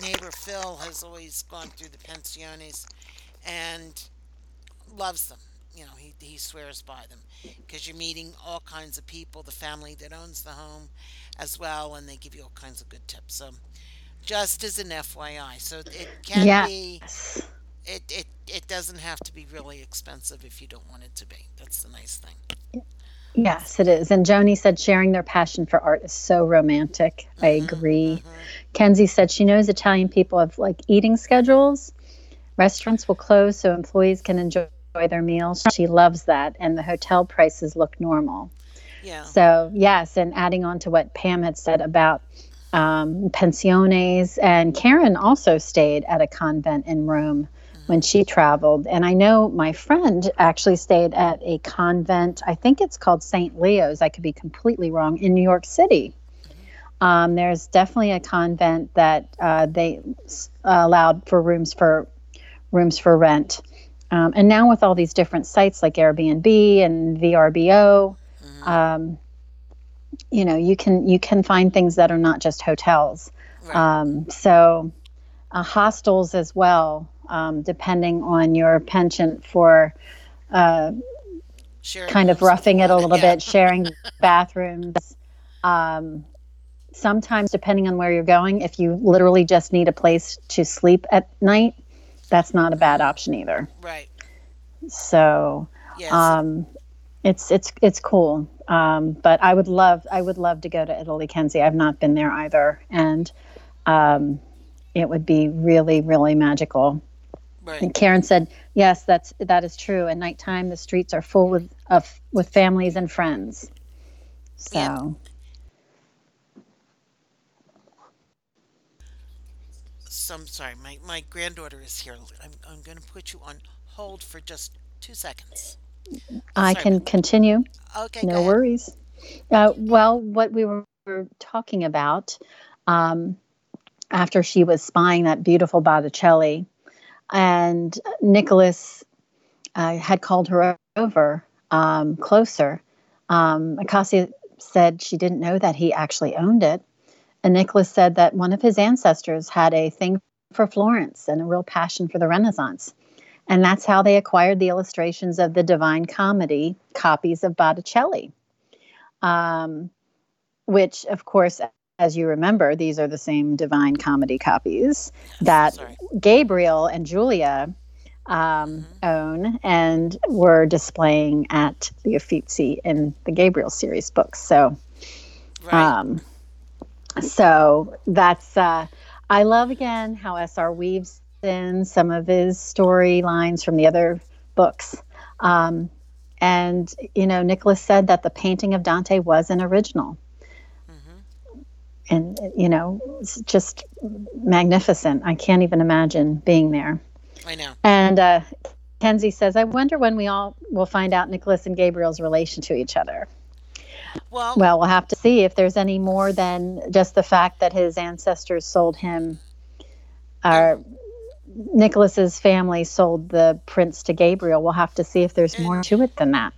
neighbor Phil has always gone through the pensiones and loves them. You know, he he swears by them because you're meeting all kinds of people, the family that owns the home, as well, and they give you all kinds of good tips. So, just as an FYI, so it can yes. be it, it it doesn't have to be really expensive if you don't want it to be. That's the nice thing. Yes, it is. And Joni said sharing their passion for art is so romantic. Mm-hmm, I agree. Mm-hmm. Kenzie said she knows Italian people have like eating schedules. Restaurants will close so employees can enjoy their meals. She loves that. And the hotel prices look normal. Yeah. So, yes. And adding on to what Pam had said about um, pensiones, and Karen also stayed at a convent in Rome when she traveled. And I know my friend actually stayed at a convent, I think it's called St. Leo's, I could be completely wrong, in New York City. Um, there's definitely a convent that uh, they allowed for rooms for rooms for rent. Um, and now with all these different sites like Airbnb and VRBO, mm-hmm. um, you know, you can you can find things that are not just hotels. Right. Um, so uh, hostels as well um, depending on your penchant for uh, kind of roughing it a little yeah. bit, sharing bathrooms. Um, sometimes, depending on where you're going, if you literally just need a place to sleep at night, that's not a bad option either. Right. So, yes. um, it's it's it's cool. Um, but I would love I would love to go to Italy, Kenzie. I've not been there either, and um, it would be really really magical. Right. And Karen said, "Yes, that's that is true. At nighttime, the streets are full with of with families and friends." So. Yeah. Some sorry, my, my granddaughter is here. I'm I'm going to put you on hold for just two seconds. I sorry, can continue. Okay, no worries. Uh, well, what we were talking about um, after she was spying that beautiful Botticelli and Nicholas uh, had called her over um, closer. Um, Acacia said she didn't know that he actually owned it. And Nicholas said that one of his ancestors had a thing for Florence and a real passion for the Renaissance. And that's how they acquired the illustrations of the Divine Comedy copies of Botticelli, um, which, of course, as you remember, these are the same Divine Comedy copies that Sorry. Gabriel and Julia um, mm-hmm. own and were displaying at the Uffizi in the Gabriel series books. So, right. um, so that's uh, I love again how SR weaves in some of his storylines from the other books. Um, and you know, Nicholas said that the painting of Dante was an original and you know, it's just magnificent. I can't even imagine being there. I know. And uh, Kenzie says, "I wonder when we all will find out Nicholas and Gabriel's relation to each other." Well, Well, we'll have to see if there's any more than just the fact that his ancestors sold him. Our Nicholas's family sold the prince to Gabriel. We'll have to see if there's more to it than that.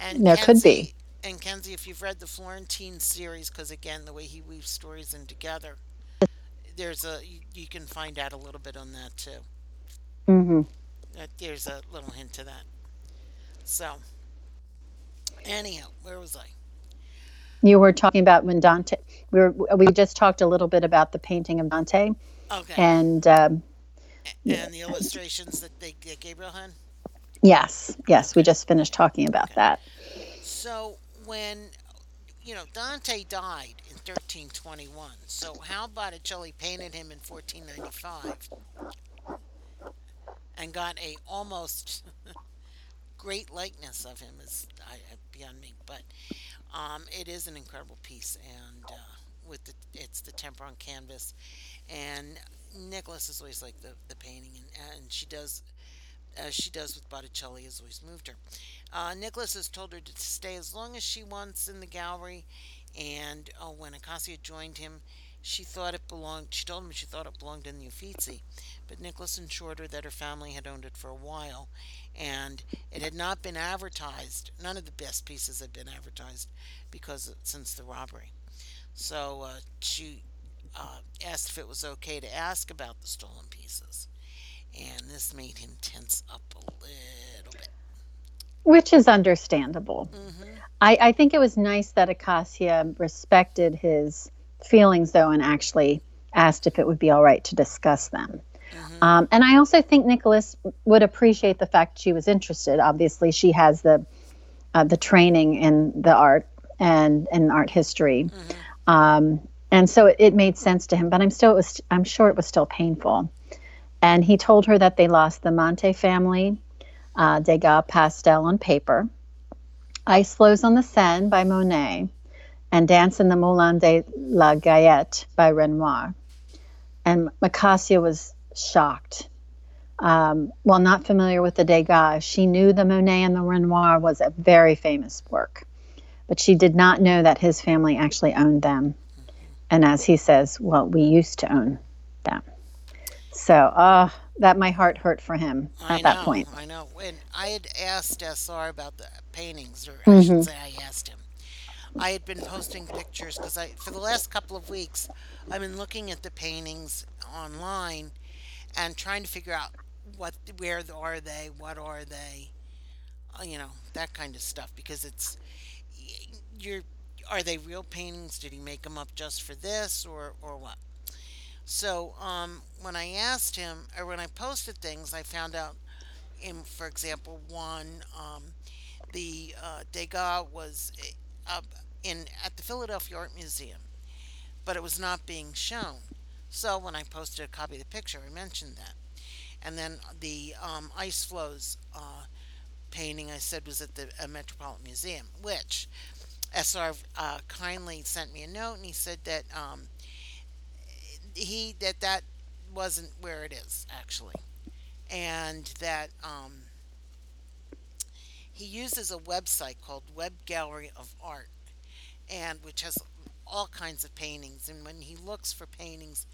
and there could be. Kenzie- And Kenzie, if you've read the Florentine series, because again, the way he weaves stories in together, there's a you, you can find out a little bit on that too. Mm-hmm. Uh, There's a little hint to that. So, anyhow, where was I? You were talking about when Dante. We were, we just talked a little bit about the painting of Dante, Okay, and um, and the illustrations that they that Gabriel had. yes, yes, we just finished talking about that. So when you know Dante died in 1321, so how Botticelli painted him in 1495 and got a almost great likeness of him is I, beyond me, but um, it is an incredible piece, and uh, with the it's the temper on canvas, and Nicholas is always like the the painting, and and she does as she does with Botticelli has always moved her. Uh, Nicholas has told her to stay as long as she wants in the gallery, and uh, when Acacia joined him, she thought it belonged. She told him she thought it belonged in the Uffizi, but Nicholas assured her that her family had owned it for a while, and it had not been advertised. None of the best pieces had been advertised because since the robbery. So uh, she uh, asked if it was okay to ask about the stolen pieces, and this made him tense up a little bit. Which is understandable. hmm I, I think it was nice that Acacia respected his feelings, though, and actually asked if it would be all right to discuss them. hmm Um, and I also think Nicholas would appreciate the fact she was interested. Obviously, she has the uh, the training in the art and in art history, hmm um, and so it, it made sense to him. But I'm still, it was, I'm sure it was still painful. And he told her that they lost the Monte family, uh, Degas pastel on paper, Ice Floes on the Seine by Monet, and Dance in the Moulin de la Galette by Renoir. And Acacia was shocked. Um, while not familiar with the Degas, she knew the Monet and the Renoir was a very famous work, but she did not know that his family actually owned them. And as he says, well, we used to own them. So, uh, that my heart hurt for him I at that point. I know. And I had asked SR about the paintings, or I Mhm. should say, I asked him. I had been posting pictures because I, for the last couple of weeks, I've been looking at the paintings online and trying to figure out what, where are they, what are they, uh, you know, that kind of stuff. Because it's, you're, are they real paintings? Did he make them up just for this, or or what? So um, when I asked him, or when I posted things, I found out, in for example, one, um, the uh, Degas was uh, in at the Philadelphia Art Museum, but it was not being shown. So when I posted a copy of the picture, I mentioned that, and then the um, Ice Floes uh, painting I said was at the uh, Metropolitan Museum, which SR uh, kindly sent me a note, and he said that. Um, he that that wasn't where it is actually, and that um, he uses a website called Web Gallery of Art, and which has all kinds of paintings. And when he looks for paintings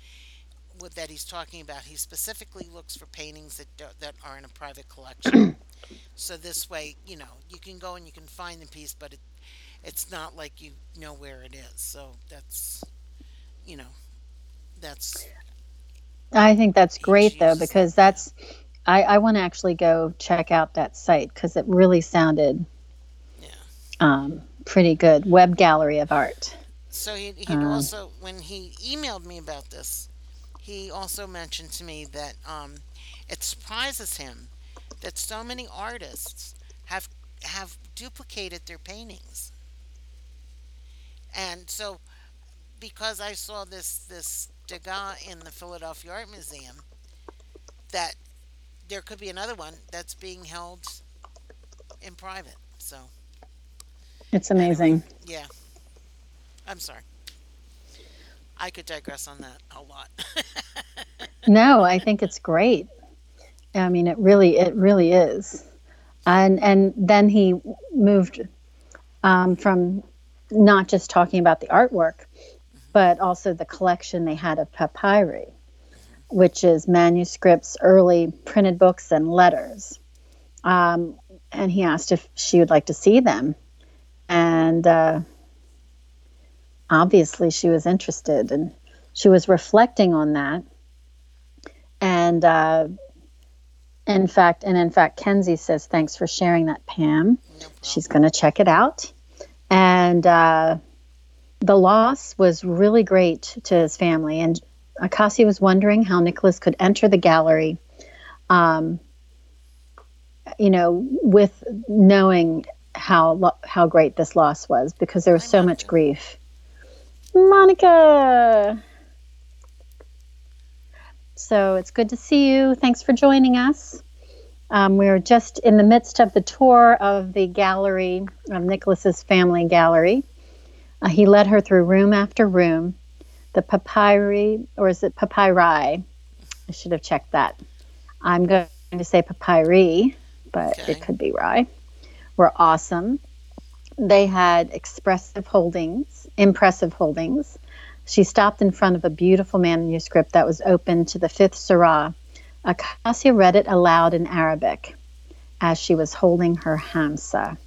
with, that he's talking about, he specifically looks for paintings that do, that are in a private collection. so this way, you know, you can go and you can find the piece, but it it's not like you know where it is. So that's you know that's I think that's great though, because that's, I, I want to actually go check out that site because it really sounded yeah. um, pretty good. Web gallery of art. So he he Um, also when he emailed me about this, he also mentioned to me that um, it surprises him that so many artists have have duplicated their paintings. And so because I saw this this Degas in the Philadelphia Art Museum, that there could be another one that's being held in private. So It's amazing. yeah. I'm sorry. I could digress on that a lot. no, I think it's great. I mean, it really, it really is. And and then he moved um, from not just talking about the artwork, but also the collection they had of papyri, which is manuscripts, early printed books, and letters. Um, and he asked if she would like to see them, and uh, obviously she was interested, and she was reflecting on that. And uh, in fact, and in fact, Kenzie says, "Thanks for sharing that, Pam." No She's going to check it out, and uh, the loss was really great to his family. And Acacia was wondering how Nicholas could enter the gallery, um, you know, with knowing how how great this loss was because there was so much grief. Monica. So it's good to see you. Thanks for joining us. Um, we are just in the midst of the tour of the gallery, of Nicholas's family gallery. Uh, he led her through room after room. The papyri, or is it papyri? I should have checked that. I'm going to say papyri, but okay. it could be rye. Were awesome. They had expressive holdings, impressive holdings. She stopped in front of a beautiful manuscript that was open to the fifth surah. Acacia read it aloud in Arabic as she was holding her hamsa.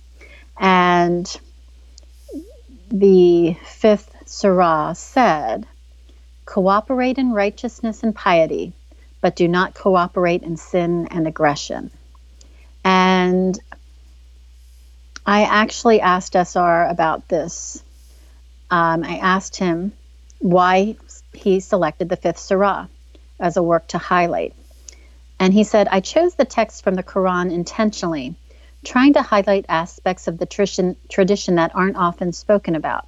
And the fifth surah said, Cooperate in righteousness and piety, but do not cooperate in sin and aggression. And I actually asked SR about this. Um, I asked him why he selected the fifth surah as a work to highlight. And he said, I chose the text from the Quran intentionally, trying to highlight aspects of the tradition, tradition that aren't often spoken about.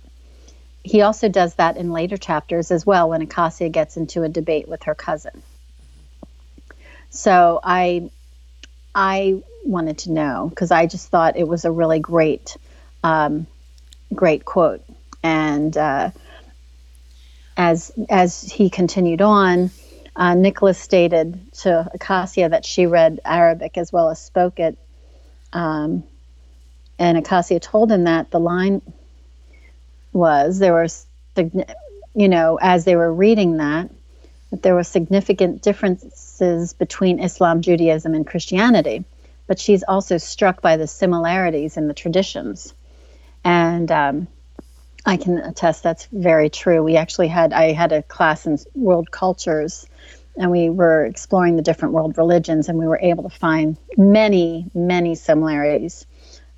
He also does that in later chapters as well when Acacia gets into a debate with her cousin. So I I wanted to know because I just thought it was a really great, um, great quote. And uh, as as he continued on, uh, Nicholas stated to Acacia that she read Arabic as well as spoke it. Um, and Acacia told him that the line was there was, you know, as they were reading that, that there were significant differences between Islam, Judaism, and Christianity but she's also struck by the similarities in the traditions. And um, I can attest that's very true. We actually had, I had a class in world cultures and we were exploring the different world religions and we were able to find many, many similarities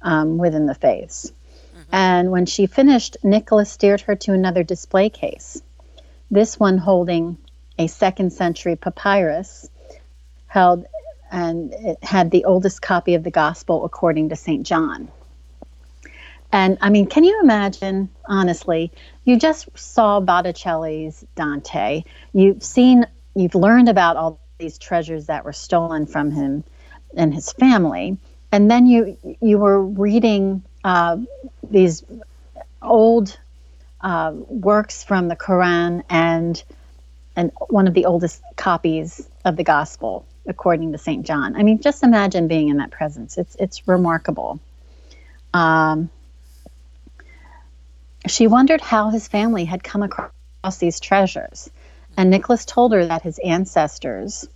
um, within the faiths. Mm-hmm. And when she finished, Nicholas steered her to another display case, this one holding a second century papyrus held and it had the oldest copy of the gospel according to St. John. And I mean, can you imagine, honestly, you just saw Botticelli's Dante. You've seen, you've learned about all these treasures that were stolen from him and his family. And then you you were reading uh, these old uh, works from the Quran and and one of the oldest copies of the gospel according to St. John. I mean, just imagine being in that presence. It's it's remarkable. Um, she wondered how his family had come across these treasures, and Nicholas told her that his ancestors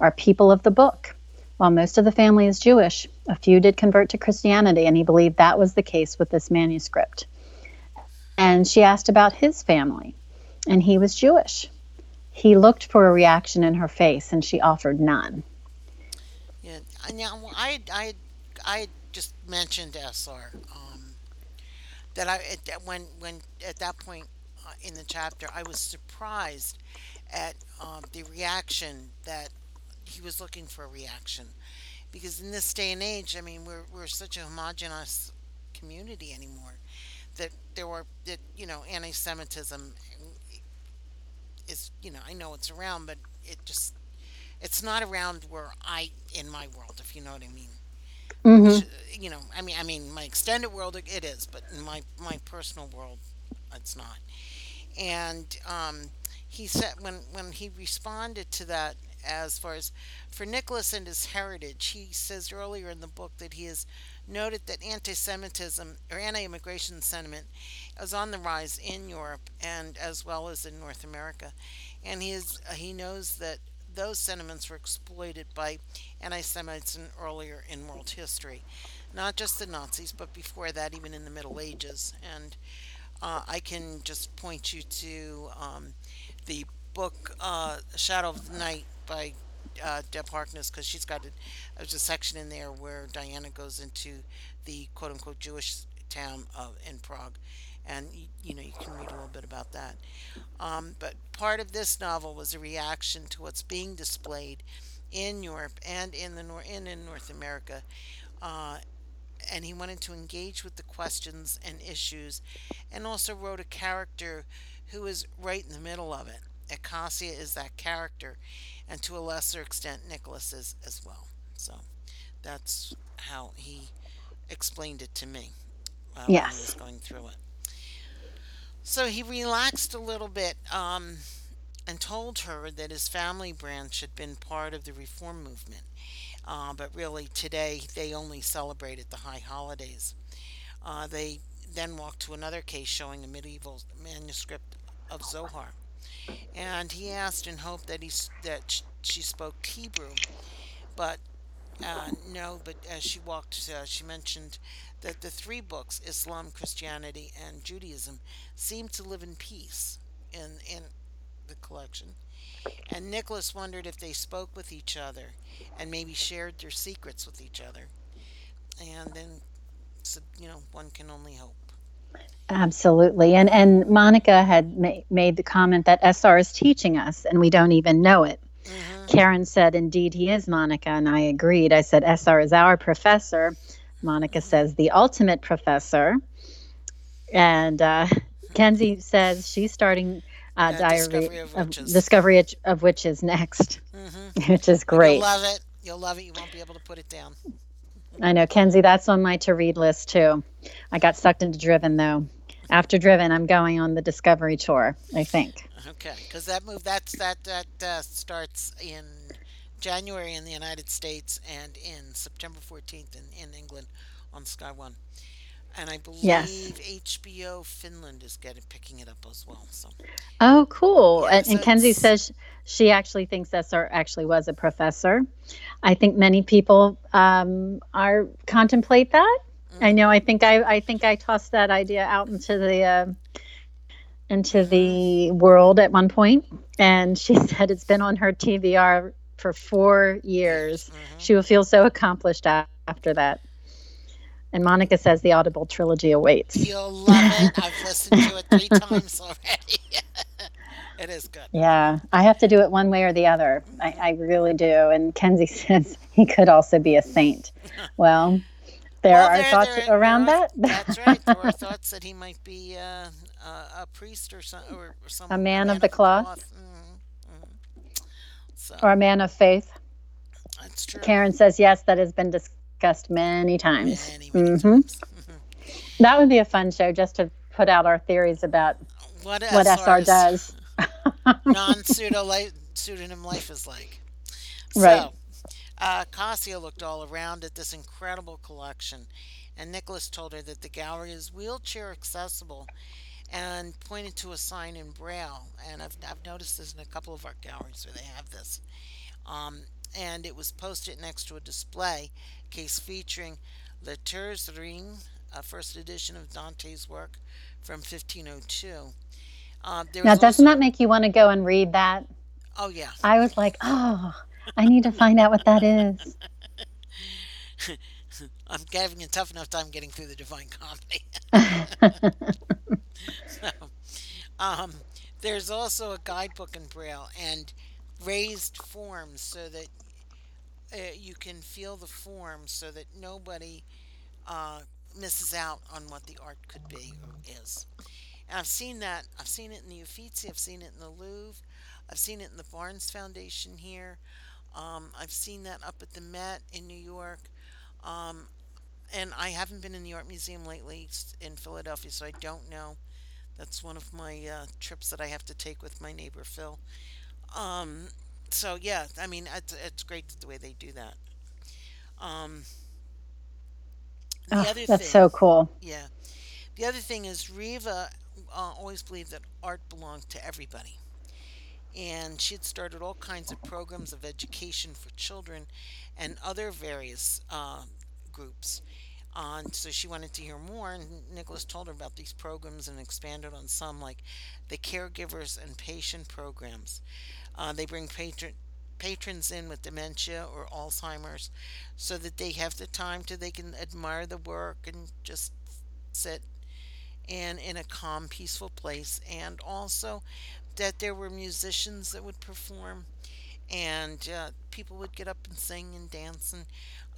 are people of the book. While most of the family is Jewish, a few did convert to Christianity, and he believed that was the case with this manuscript. And she asked about his family, and he was Jewish. He looked for a reaction in her face, and she offered none. Yeah, now I I I just mentioned SR um, that I when when at that point uh, in the chapter I was surprised at um, the reaction that he was looking for a reaction because in this day and age, I mean, we're we're such a homogenous community anymore that there were that you know anti-Semitism is you know I know it's around, but it just it's not around where I in my world, if you know what I mean. Mm-hmm. Which, you know, I mean, I mean, my extended world it is, but in my my personal world, it's not. And um, he said when when he responded to that as far as for Nicholas and his heritage, he says earlier in the book that he has noted that anti-Semitism or anti-immigration sentiment is on the rise in Europe and as well as in North America, and he is he knows that those sentiments were exploited by anti-Semites in earlier in world history, not just the Nazis, but before that, even in the Middle Ages. And uh, I can just point you to um, the book uh, Shadow of the Night by uh, Deb Harkness because she's got a, there's a section in there where Diana goes into the quote unquote Jewish town of in Prague, and you, you know you can read a little bit about that. Um, but part of this novel was a reaction to what's being displayed in Europe and in the Nor- in, in North America. Uh, and he wanted to engage with the questions and issues and also wrote a character who is right in the middle of it. Acacia is that character, and to a lesser extent, Nicholas is as well. So that's how he explained it to me uh, when he was going through it. So he relaxed a little bit um, and told her that his family branch had been part of the reform movement. Uh, but really, today they only celebrated the high holidays. Uh, they then walked to another case showing a medieval manuscript of Zohar. And he asked and hoped that, he, that she spoke Hebrew. But uh, no, but as she walked, uh, she mentioned that the three books, Islam, Christianity, and Judaism, seem to live in peace in, in the collection. And Nicholas wondered if they spoke with each other and maybe shared their secrets with each other. And then you know, one can only hope. Absolutely. And and Monica had ma- made the comment that SR is teaching us and we don't even know it. hmm Karen said, Indeed, he is Monica. And I agreed. I said, SR is our professor. Monica says, The ultimate professor. And uh, Kenzie says she's starting uh, Diary Discovery of. Discovery of Witches next, hmm which is great. You'll love it. You'll love it. You won't be able to put it down. I know, Kenzie, that's on my to read list too. I got sucked into Driven though. After Driven, I'm going on the Discovery tour, I think. Okay, because that move that's that that uh, starts in January in the United States and in September 14th in, in England on Sky One. And I Yes. believe HBO Finland is getting picking it up as well. So Oh, cool. yeah, And, so and Kenzie says she actually thinks SR actually was a professor. I think many people um, are contemplate that. I know. mm-hmm, I think I, I think I tossed that idea out into the uh, into mm-hmm, the world at one point, and she said it's been on her TBR for four years. years. hmm She will feel so accomplished after that. And Monica says the Audible trilogy awaits. You'll love it. I've listened to it three times already. it is good. Yeah, I have to do it one way or the other. I, I really do. And Kenzie says he could also be a saint. Well, there Well, are there, thoughts there, there around are. that. That's right. There are thoughts that he might be uh, a, a priest or some, or, or a some a man of man the of the cloth cloth. hmm hmm So or a man of faith. that's true. Karen says yes, that has been discussed many times. Many, many hmm times. hmm That would be a fun show just to put out our theories about What what SR does. non pseudonym life is like. right. So, uh, Cassia looked all around at this incredible collection, and Nicholas told her that the gallery is wheelchair accessible and pointed to a sign in Braille. And I've, I've noticed this in a couple of art galleries where they have this. Um, and it was posted next to a display case featuring Le Terze Rime, a first edition of Dante's work from 1502. Um, there Now, doesn't also, that make you want to go and read that? oh yeah, I was like, oh, I need to find out what that is. I'm having a tough enough time getting through the Divine Comedy. so, um, there's also a guidebook in Braille and raised forms so that uh, you can feel the form so that nobody uh, misses out on what the art could be or is. And I've seen that. I've seen it in the Uffizi. I've seen it in the Louvre. I've seen it in the Barnes Foundation here. Um, I've seen that up at the Met in New York. Um, and I haven't been in the art museum lately in Philadelphia, so I don't know That's one of my uh, trips that I have to take with my neighbor Phil. Um, so yeah, I mean, it's, it's great the way they do that. Um, the Oh, other that's thing, so cool. yeah, the other thing is Riva uh, always believed that art belonged to everybody. And she had started all kinds of programs of education for children and other various uh, groups. Uh, so she wanted to hear more, and Nicholas told her about these programs and expanded on some, like the caregivers and patient programs. Uh, they bring patron, patrons in with dementia or Alzheimer's so that they have the time to they can admire the work and just sit and in a calm, peaceful place. And also that there were musicians that would perform and uh, people would get up and sing and dance. And,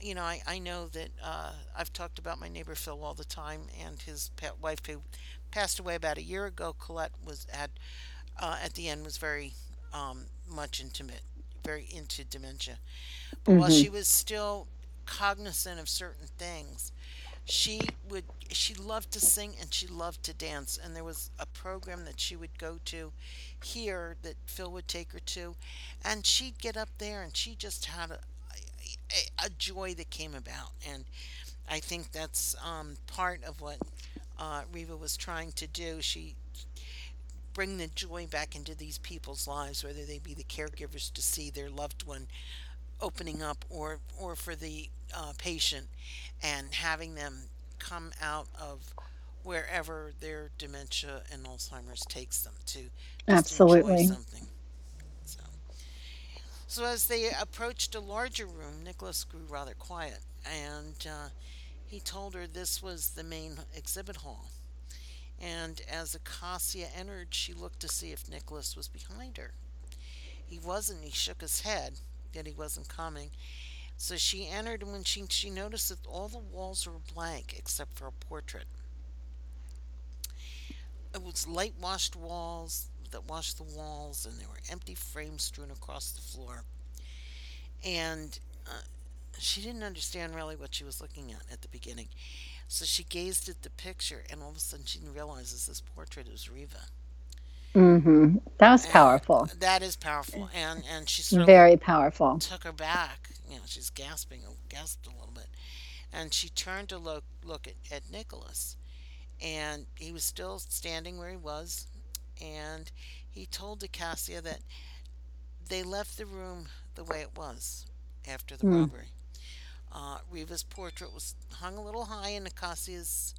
you know, I, I know that uh, I've talked about my neighbor Phil all the time and his pet wife who passed away about a year ago. Colette was had uh, at the end was very um, much intimate, very into dementia. But while hmm she was still cognizant of certain things, she would she loved to sing and she loved to dance and there was a program that she would go to here that Phil would take her to and she'd get up there and she just had a, a, a joy that came about and I think that's um, part of what uh, Riva was trying to do. She bring the joy back into these people's lives, whether they be the caregivers to see their loved one opening up, or or for the uh, patient and having them come out of wherever their dementia and Alzheimer's takes them to Absolutely. something. So, so as they approached a larger room, Nicholas grew rather quiet, and uh, he told her this was the main exhibit hall. And as Acacia entered, she looked to see if Nicholas was behind her. He wasn't. He shook his head, yet he wasn't coming. So she entered, and when she she noticed that all the walls were blank except for a portrait. It was light washed walls that washed the walls, and there were empty frames strewn across the floor. And uh, she didn't understand really what she was looking at at the beginning. So she gazed at the picture, and all of a sudden she realizes this portrait is Riva. Mm-hmm. That was And powerful. that is powerful. And and she sort of Very powerful. took her back. You know, she's gasping, gasped a little bit, and she turned to look look at, at Nicholas, and he was still standing where he was, and he told Cassia that they left the room the way it was after the Mm. robbery. Uh, Riva's portrait was hung a little high in Acacia's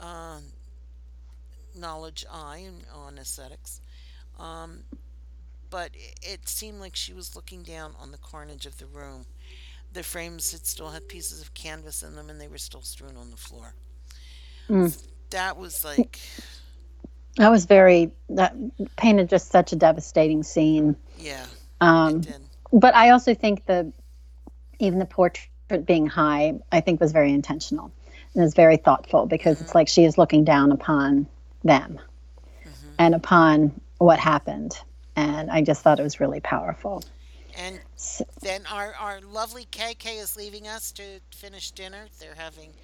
uh, knowledge eye and on aesthetics, um, but it seemed like she was looking down on the carnage of the room. The frames had still had pieces of canvas in them, and they were still strewn on the floor. Mm. That was like, That was very, that painted just such a devastating scene. yeah, Um, but I also think the, even the portrait being high, I think was very intentional and is very thoughtful because it's like she is looking down upon them hmm and upon what happened. And I just thought it was really powerful. And S then our our lovely KK is leaving us to finish dinner. They're having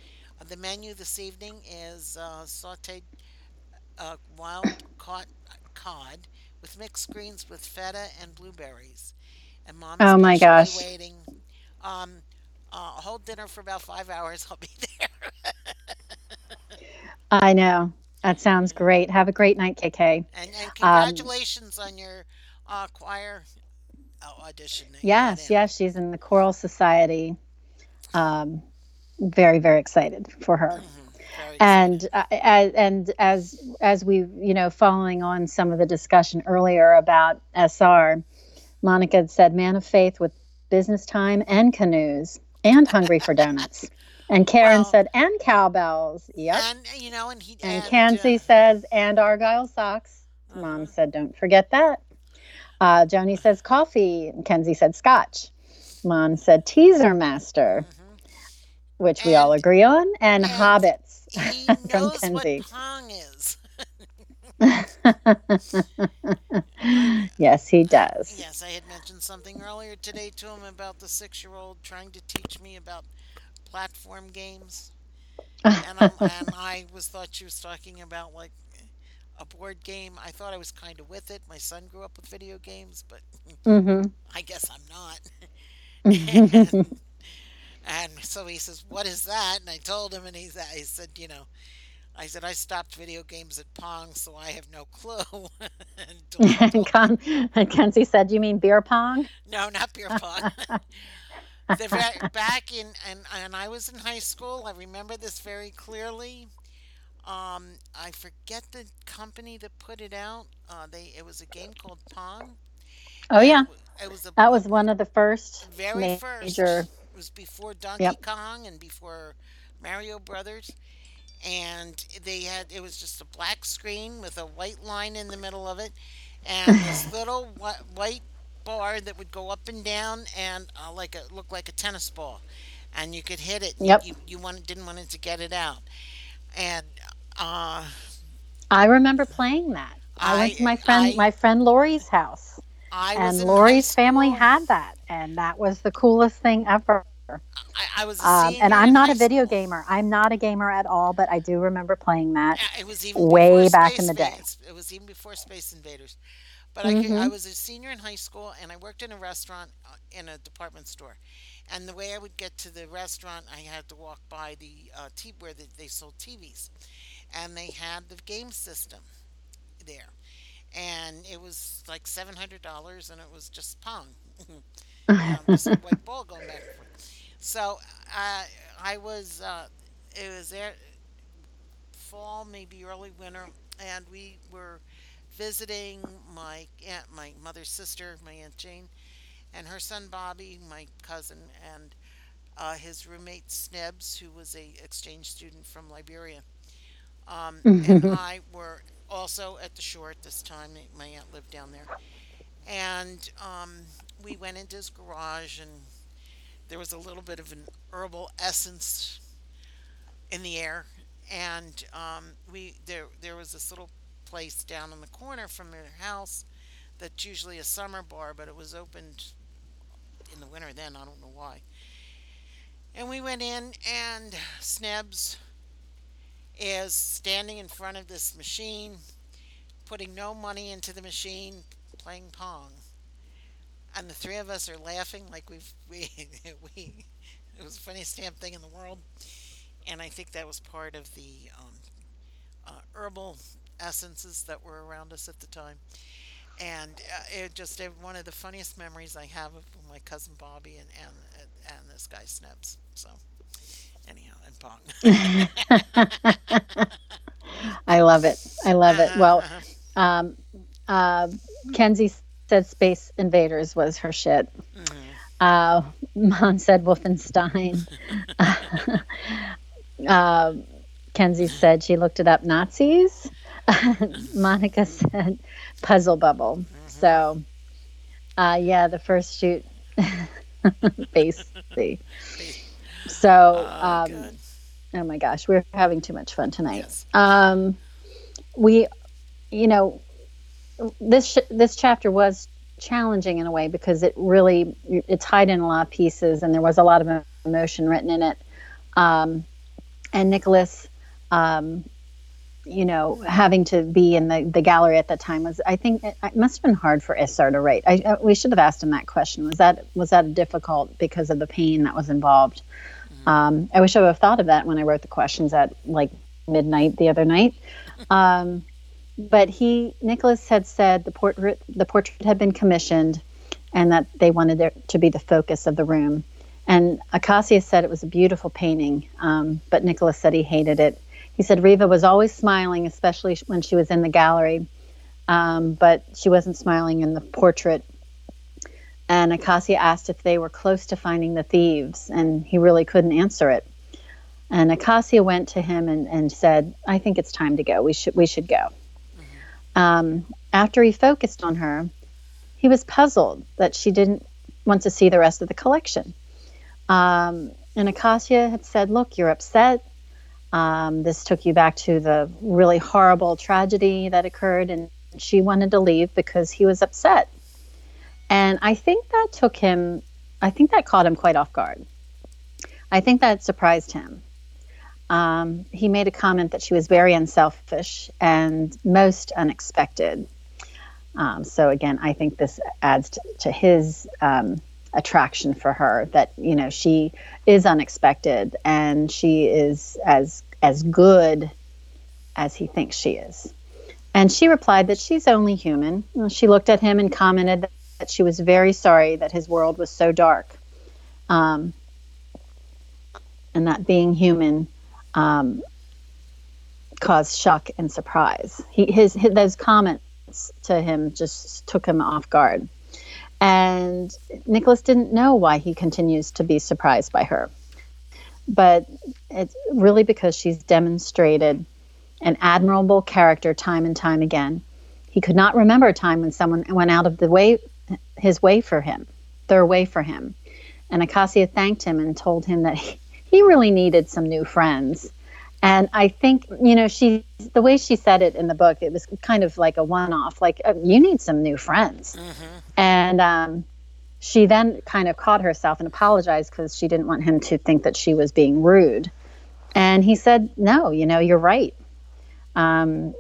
uh, the menu this evening is uh, sautéed uh, wild caught cod with mixed greens with feta and blueberries. And mom is oh my gosh. waiting. Um, uh, hold dinner for about five hours. I'll be there. I know. That sounds great. Have a great night, KK. And and Um, congratulations on your uh, choir uh, audition that you got yes, yes, she's in the Choral Society. Um, very, very excited for her. hmm And uh, and as as we you know following on some of the discussion earlier about SR, Monica had said man of faith with business time and canoes and hungry for donuts. And Karen Well, said and cowbells. Yep. and you know, and he And and Kenzie uh, says and Argyle socks. Mom uh said don't forget that. Uh, Joni says coffee. And Kenzie said scotch. Mom said teaser master, hmm which we all agree on, and and hobbits he from knows what Kenzie. pong is. Yes, he does. yes, I had mentioned something earlier today to him about the six-year-old trying to teach me about platform games, and and I was thought she was talking about like a board game. I thought I was kind of with it. My son grew up with video games, but Mm-hmm. I guess I'm not. and, and so he says, "What is that?" And I told him, and he's he said, "You know." I said I stopped video games at Pong, so I have no clue. and told, Kenzie said, "You mean beer pong?" no, not beer pong. the, back in and and I was in high school. I remember this very clearly. Um, I forget the company that put it out. Uh, they it was a game called Pong, Oh and it, yeah, it was a, that was one of the first very first. major. It was before Donkey Yep. Kong and before Mario Brothers, and they had it was just a black screen with a white line in the middle of it, and this little whi- white bar that would go up and down and uh, like a look like a tennis ball, and you could hit it. You Yep, you, you want, didn't want it to get it out, and uh, I remember playing that. I went to my friend, I my friend Lori's house, I and Lori's family had that, and that was the coolest thing ever. I, I was a Um, and I'm not a video school. gamer. I'm not a gamer at all, but I do remember playing that Yeah, It was even way back in the day. Invaders. It was even before Space Invaders. But I, could, I hmm was a senior in high school, and I worked in a restaurant uh, in a department store. And the way I would get to the restaurant, I had to walk by the uh, t- where they, they sold TVs, and they had the game system there, and it was like seven hundred dollars, and it was just Pong, um, just a white ball going back and forth. So uh, I was, uh, it was there fall, maybe early winter, and we were visiting my aunt, my mother's sister, my aunt Jane, and her son Bobby, my cousin, and uh, his roommate Snebs, who was a exchange student from Liberia. Um, and I were also at the shore at this time. My aunt lived down there, and um, we went into his garage, and there was a little bit of an herbal essence in the air, and um, we there there was this little place down in the corner from their house that's usually a summer bar, but it was opened in the winter then. I don't know why. And we went in, and Snebs is standing in front of this machine, putting no money into the machine, playing Pong. And the three of us are laughing like we've we we it was the funniest damn thing in the world. And I think that was part of the um, uh, herbal essences that were around us at the time. And uh, it just uh, one of the funniest memories I have of my cousin Bobby and and and this guy Snebs. So anyhow, and Pong. I love it. I love it. Well, um, uh, Kenzie said Space Invaders was her shit. hmm Uh, Mom said Wolfenstein. uh, Kenzie said she looked it up Nazis. Monica said Puzzle Bubble. hmm So, uh, yeah, the first shoot, basically. So, Oh, um, good. oh my gosh, we're having too much fun tonight. Yes. Um, we, you know, this sh- this chapter was challenging in a way because it really it tied in a lot of pieces and there was a lot of emotion written in it. Um, and Nicholas, um, you know, having to be in the, the gallery at that time was, I think, it, it must have been hard for SR to write. I, uh, we should have asked him that question. Was that was that difficult because of the pain that was involved? hmm Um, I wish I would have thought of that when I wrote the questions at like midnight the other night. But he, Nicholas had said the portrait, the portrait had been commissioned, and that they wanted it to be the focus of the room. And Acacia said it was a beautiful painting, um, but Nicholas said he hated it. He said Riva was always smiling, especially when she was in the gallery, um, but she wasn't smiling in the portrait. And Acacia asked if they were close to finding the thieves, and he really couldn't answer it. And Acacia went to him and, and said, "I think it's time to go. We should we should go." Um, after he focused on her, he was puzzled that she didn't want to see the rest of the collection. Um, and Acacia had said, Look, you're upset. Um, this took you back to the really horrible tragedy that occurred. And she wanted to leave because he was upset. And I think that took him, I think that caught him quite off guard. I think that surprised him. Um, he made a comment that she was very unselfish and most unexpected. Um, so again, I think this adds to, to his um, attraction for her that you know she is unexpected and she is as as good as he thinks she is. And she replied that she's only human. She looked at him and commented that she was very sorry that his world was so dark. Um, and that being human um, caused shock and surprise. He, his, his, those comments to him just took him off guard. And Nicholas didn't know why he continues to be surprised by her. But it's really because she's demonstrated an admirable character time and time again. He could not remember a time when someone went out of the way his way for him, their way for him. And Acacia thanked him and told him that he, he really needed some new friends. And I think, you know, she, the way she said it in the book, it was kind of like a one off, like, oh, you need some new friends. Mm-hmm. And um, she then kind of caught herself and apologized because she didn't want him to think that she was being rude. And he said, no, you know, you're right. Um,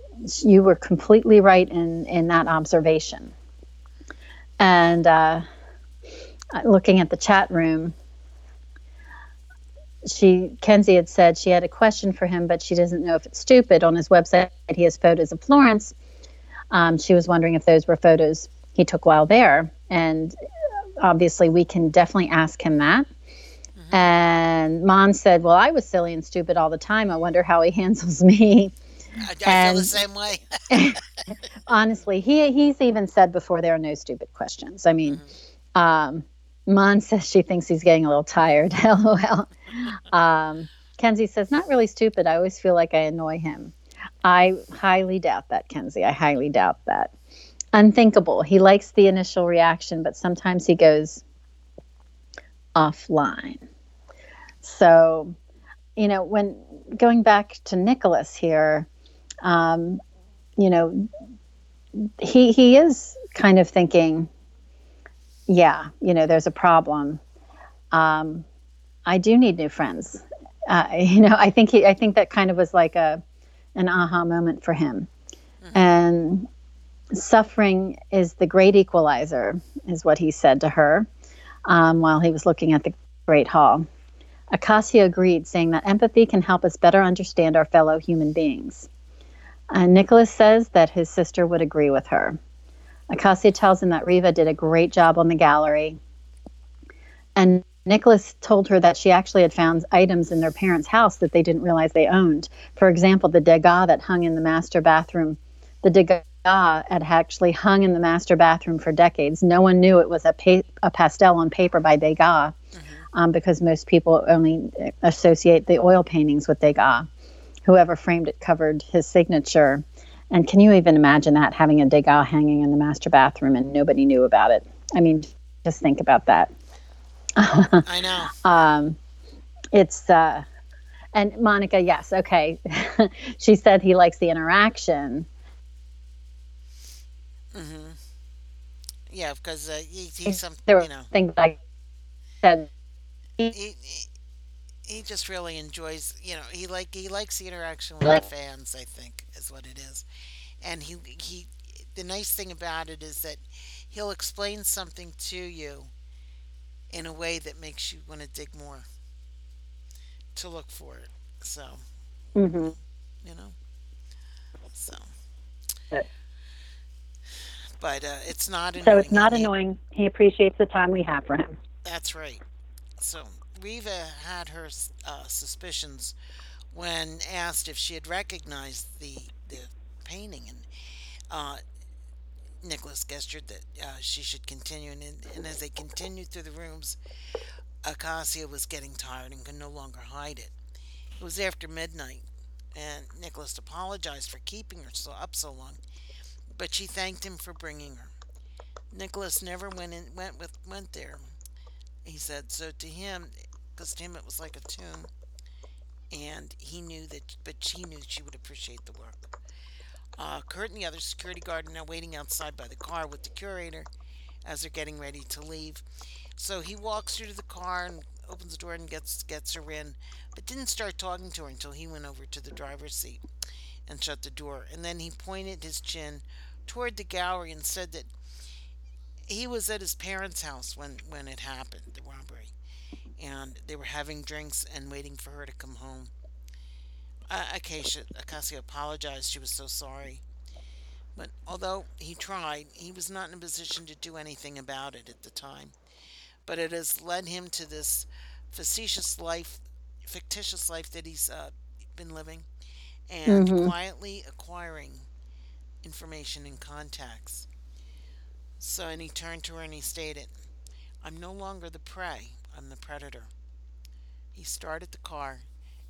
you were completely right in, in that observation. And uh, looking at the chat room, she Kenzie had said she had a question for him, but she doesn't know if it's stupid. On his website, he has photos of Florence. Um, she was wondering if those were photos he took while there, and obviously we can definitely ask him that. Mm-hmm. And Mon said, "Well, I was silly and stupid all the time. I wonder how he handles me." I, I and, feel the same way. honestly, he he's even said before there are no stupid questions. I mean, mm-hmm. um, Mon says she thinks he's getting a little tired. LOL. Um, Kenzie says, not really stupid. I always feel like I annoy him. I highly doubt that, Kenzie. I highly doubt that. Unthinkable. He likes the initial reaction, but sometimes he goes offline. So, you know, when going back to Nicholas here, um, you know, he he is kind of thinking, yeah, you know, there's a problem. Um, I do need new friends. Uh, you know, I think he, I think that kind of was like a, an aha moment for him. Mm-hmm. And suffering is the great equalizer, is what he said to her um, while he was looking at the Great Hall. Acacia agreed, saying that empathy can help us better understand our fellow human beings. And Nicholas says that his sister would agree with her. Acacia tells him that Riva did a great job on the gallery. And Nicholas told her that she actually had found items in their parents' house that they didn't realize they owned. For example, the Degas that hung in the master bathroom. The Degas had actually hung in the master bathroom for decades. No one knew it was a, pa- a pastel on paper by Degas mm-hmm. um, because most people only associate the oil paintings with Degas. Whoever framed it covered his signature. And can you even imagine that having a Degas hanging in the master bathroom and nobody knew about it? I mean, just think about that. I know. um, it's uh, and Monica, yes, okay. she said he likes the interaction. Mm-hmm. Yeah, because uh, he, he's some, there you know, things like said. He, he, he just really enjoys, you know, he like he likes the interaction with the fans. I think is what it is, and he he. The nice thing about it is that he'll explain something to you in a way that makes you want to dig more to look for it. So, mm-hmm. you know, so. But uh, it's not annoying. So it's not annoying. He appreciates the time we have for him. That's right. So Riva had her uh, suspicions when asked if she had recognized the the painting, and uh, Nicholas gestured that uh, she should continue, and, and as they continued through the rooms, Acacia was getting tired and could no longer hide it. It was after midnight, and Nicholas apologized for keeping her so up so long, but she thanked him for bringing her. Nicholas never went in, went with went there. He said so to him, because to him it was like a tomb, and he knew that, but she knew she would appreciate the work. Uh, Kurt and the other security guard are now waiting outside by the car with the curator as they're getting ready to leave. So he walks through to the car and opens the door and gets gets her in, but didn't start talking to her until he went over to the driver's seat and shut the door. And then he pointed his chin toward the gallery and said that he was at his parents' house when when it happened, the robbery, and they were having drinks and waiting for her to come home. Uh, Acacia, Acacia apologized. She was so sorry. But although he tried, he was not in a position to do anything about it at the time. But it has led him to this facetious life, fictitious life that he's uh, been living, and Mm-hmm. quietly acquiring information and contacts. So, and he turned to her and he stated, I'm no longer the prey, I'm the predator. He started the car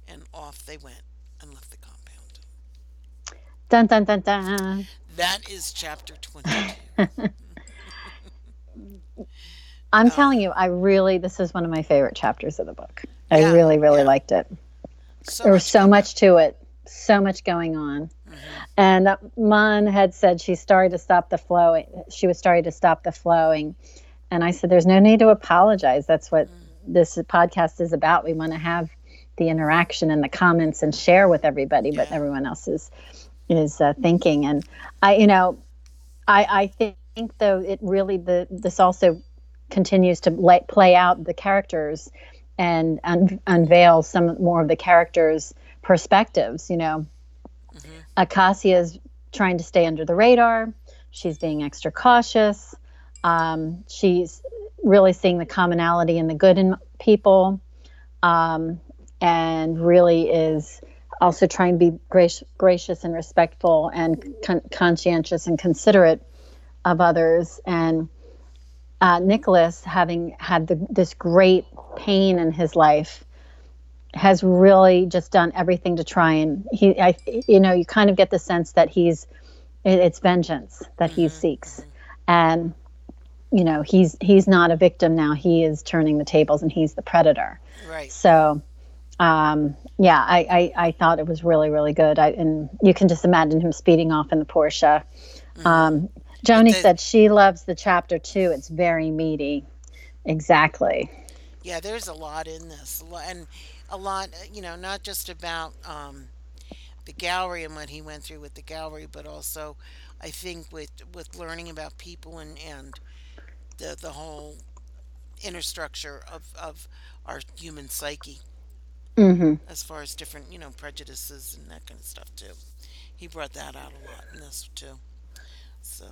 and off they went and left the compound. Dun dun dun dun. That is chapter 22. I'm Uh, telling you, I really this is one of my favorite chapters of the book. I Yeah, really, really yeah. liked it. So There was so much to it, so much going on. Mhm. And uh, Mon had said she started to stop the flowing. She was starting to stop the flowing. And I said, There's no need to apologize. That's what this podcast is about. We want to have the interaction and the comments and share with everybody what Yeah. everyone else is, is uh, thinking. And I, you know, I, I think though it really, the this also continues to lay, play out the characters and un- unveil some more of the characters' perspectives, you know. Mhm. Acacia is trying to stay under the radar. She's being extra cautious. Um, she's really seeing the commonality and the good in people, um, and really is also trying to be grac- gracious and respectful and con- conscientious and considerate of others. And uh, Nicholas, having had the, this great pain in his life, has really just done everything to try and he, I, you know, you kind of get the sense that he's, it, it's vengeance that he Mhm, seeks, and you know, he's he's not a victim now. He is turning the tables, and he's the predator. Right. So, um, yeah, I, I, I thought it was really, really good. I, and you can just imagine him speeding off in the Porsche. Um, Joni they- said she loves the chapter too. It's very meaty. Exactly. Yeah, there's a lot in this, and a lot, uh, you know, not just about um, the gallery and what he went through with the gallery, but also, I think with with learning about people and and the the whole inner structure of of our human psyche, hmm as far as different, you know, prejudices and that kind of stuff too. He brought that out a lot in this too. So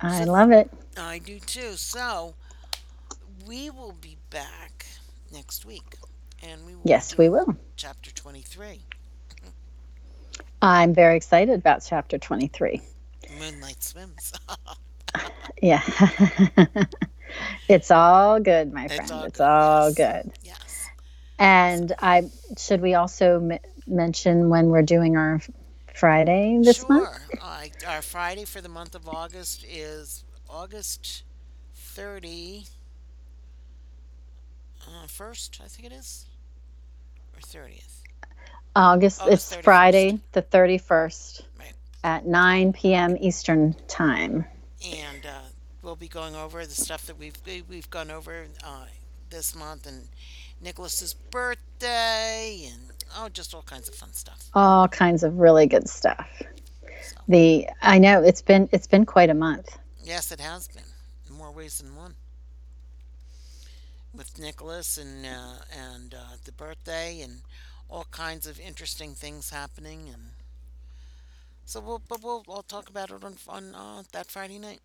I So- love it. I do too. So we will be back next week, and we will Yes, we will. chapter 23 I'm very excited about chapter 23. moonlight swims Yeah. it's all good, my It's friend. all it's good, all yes. good. yes And I should we also m- mention when we're doing our Friday this sure month? Uh, our friday for the month of august is august 30 uh, first i think it is or 30th August, August it's 31st. Friday, the 31st Right. at 9 p.m. Eastern Time. and uh, we'll be going over the stuff that we've we- we've gone over uh, this month and nicholas's birthday and oh just all kinds of fun stuff All kinds of really good stuff. so The I know it's been it's been quite a month. Yes, it has been in more ways than one. With Nicholas and uh, and uh, the birthday and all kinds of interesting things happening, and so we'll but we'll I'll talk about it on on uh, that Friday night.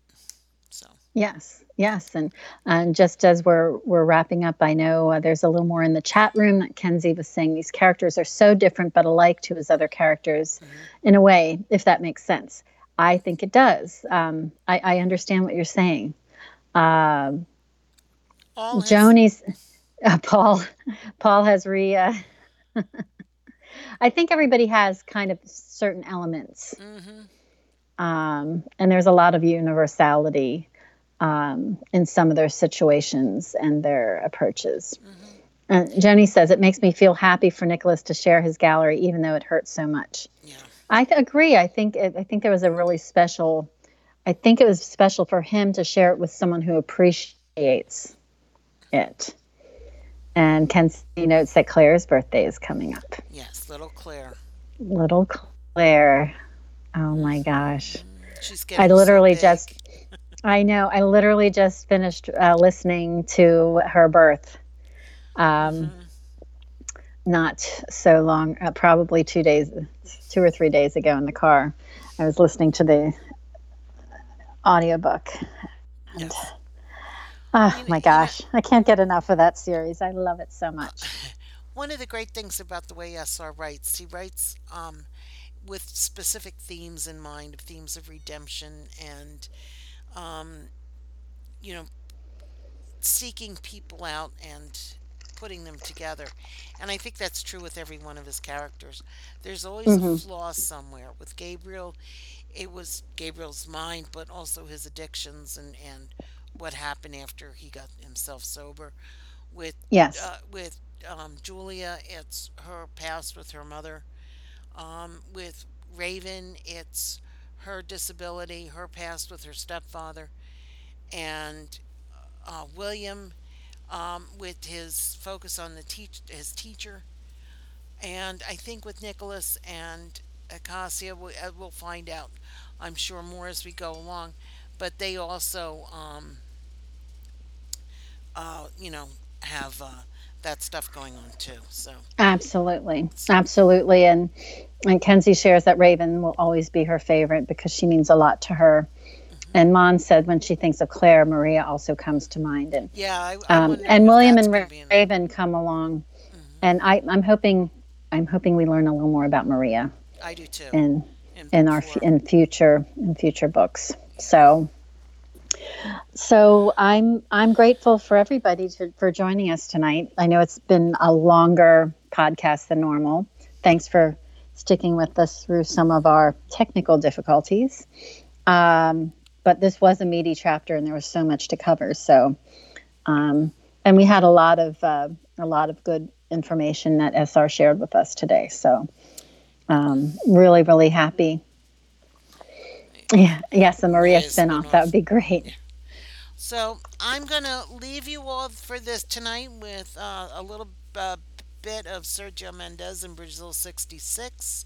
So Yes, yes, and and just as we're we're wrapping up, I know uh, there's a little more in the chat room that Kenzie was saying. These characters are so different but alike to his other characters, in a way, if that makes sense. I think it does. Um, I, I understand what you're saying. Um, all his, Joni's uh, Paul. Paul has re. Uh, I think everybody has kind of certain elements, hmm um, and there's a lot of universality um, in some of their situations and their approaches. hmm Uh, Joni says it makes me feel happy for Nicholas to share his gallery, even though it hurts so much. yeah, I th- agree. I think it, I think there was a really special. I think it was special for him to share it with someone who appreciates it. And Kenzie notes that Claire's birthday is coming up. Yes, little Claire. Little Claire. Oh my gosh. She's I literally so just, I know, I literally just finished uh, listening to her birth. Um, Mhm. Not so long, uh, probably two days, two or three days ago in the car. I was listening to the audiobook. Yes. Oh You my you know- gosh, I can't get enough of that series. I love it so much. One of the great things about the way SR writes, he writes um, with specific themes in mind, themes of redemption and, um, you know, seeking people out and putting them together. And I think that's true with every one of his characters. There's always a Mhm. flaw somewhere. With Gabriel, it was Gabriel's mind, but also his addictions and, and what happened after he got himself sober. With Yes. uh, with um, Julia, it's her past with her mother. Um, with Raven, it's her disability, her past with her stepfather, and uh, William, um, with his focus on the teach his teacher, and I think with Nicholas and Acacia, we, uh, we'll find out. I'm sure more as we go along, but they also, um, uh, you know, have uh, that stuff going on too. So Absolutely, absolutely, and and Kenzie shares that Raven will always be her favorite because she means a lot to her. And Mon said when she thinks of Claire, Maria also comes to mind, and yeah, I, I um, and William and Ra- Raven come along, Mhm. and I, I'm hoping I'm hoping we learn a little more about Maria I do too. in in in our in future in future books. So so I'm I'm grateful for everybody to, for joining us tonight. I know it's been a longer podcast than normal. Thanks for sticking with us through some of our technical difficulties. Um, but this was a meaty chapter, and there was so much to cover. So, um, and we had a lot of uh, a lot of good information that SR shared with us today. So, um, really, really happy. Yeah, yes, a Maria Maria spinoff. spinoff. That would be great. So I'm gonna leave you all for this tonight with uh, a little uh, bit of Sergio Mendes in Brasil '66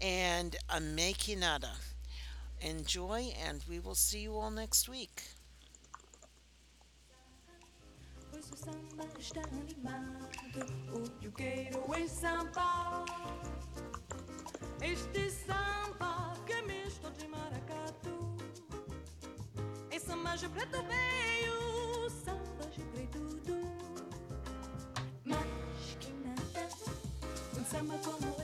and Mas Que Nada. Enjoy, and we will see you all next week. Pois o samba está animado, o yugueiro em samba. Este samba que é misto de maracatu. Samba de preto veio, samba de preto tudo. Mas que nada, um samba como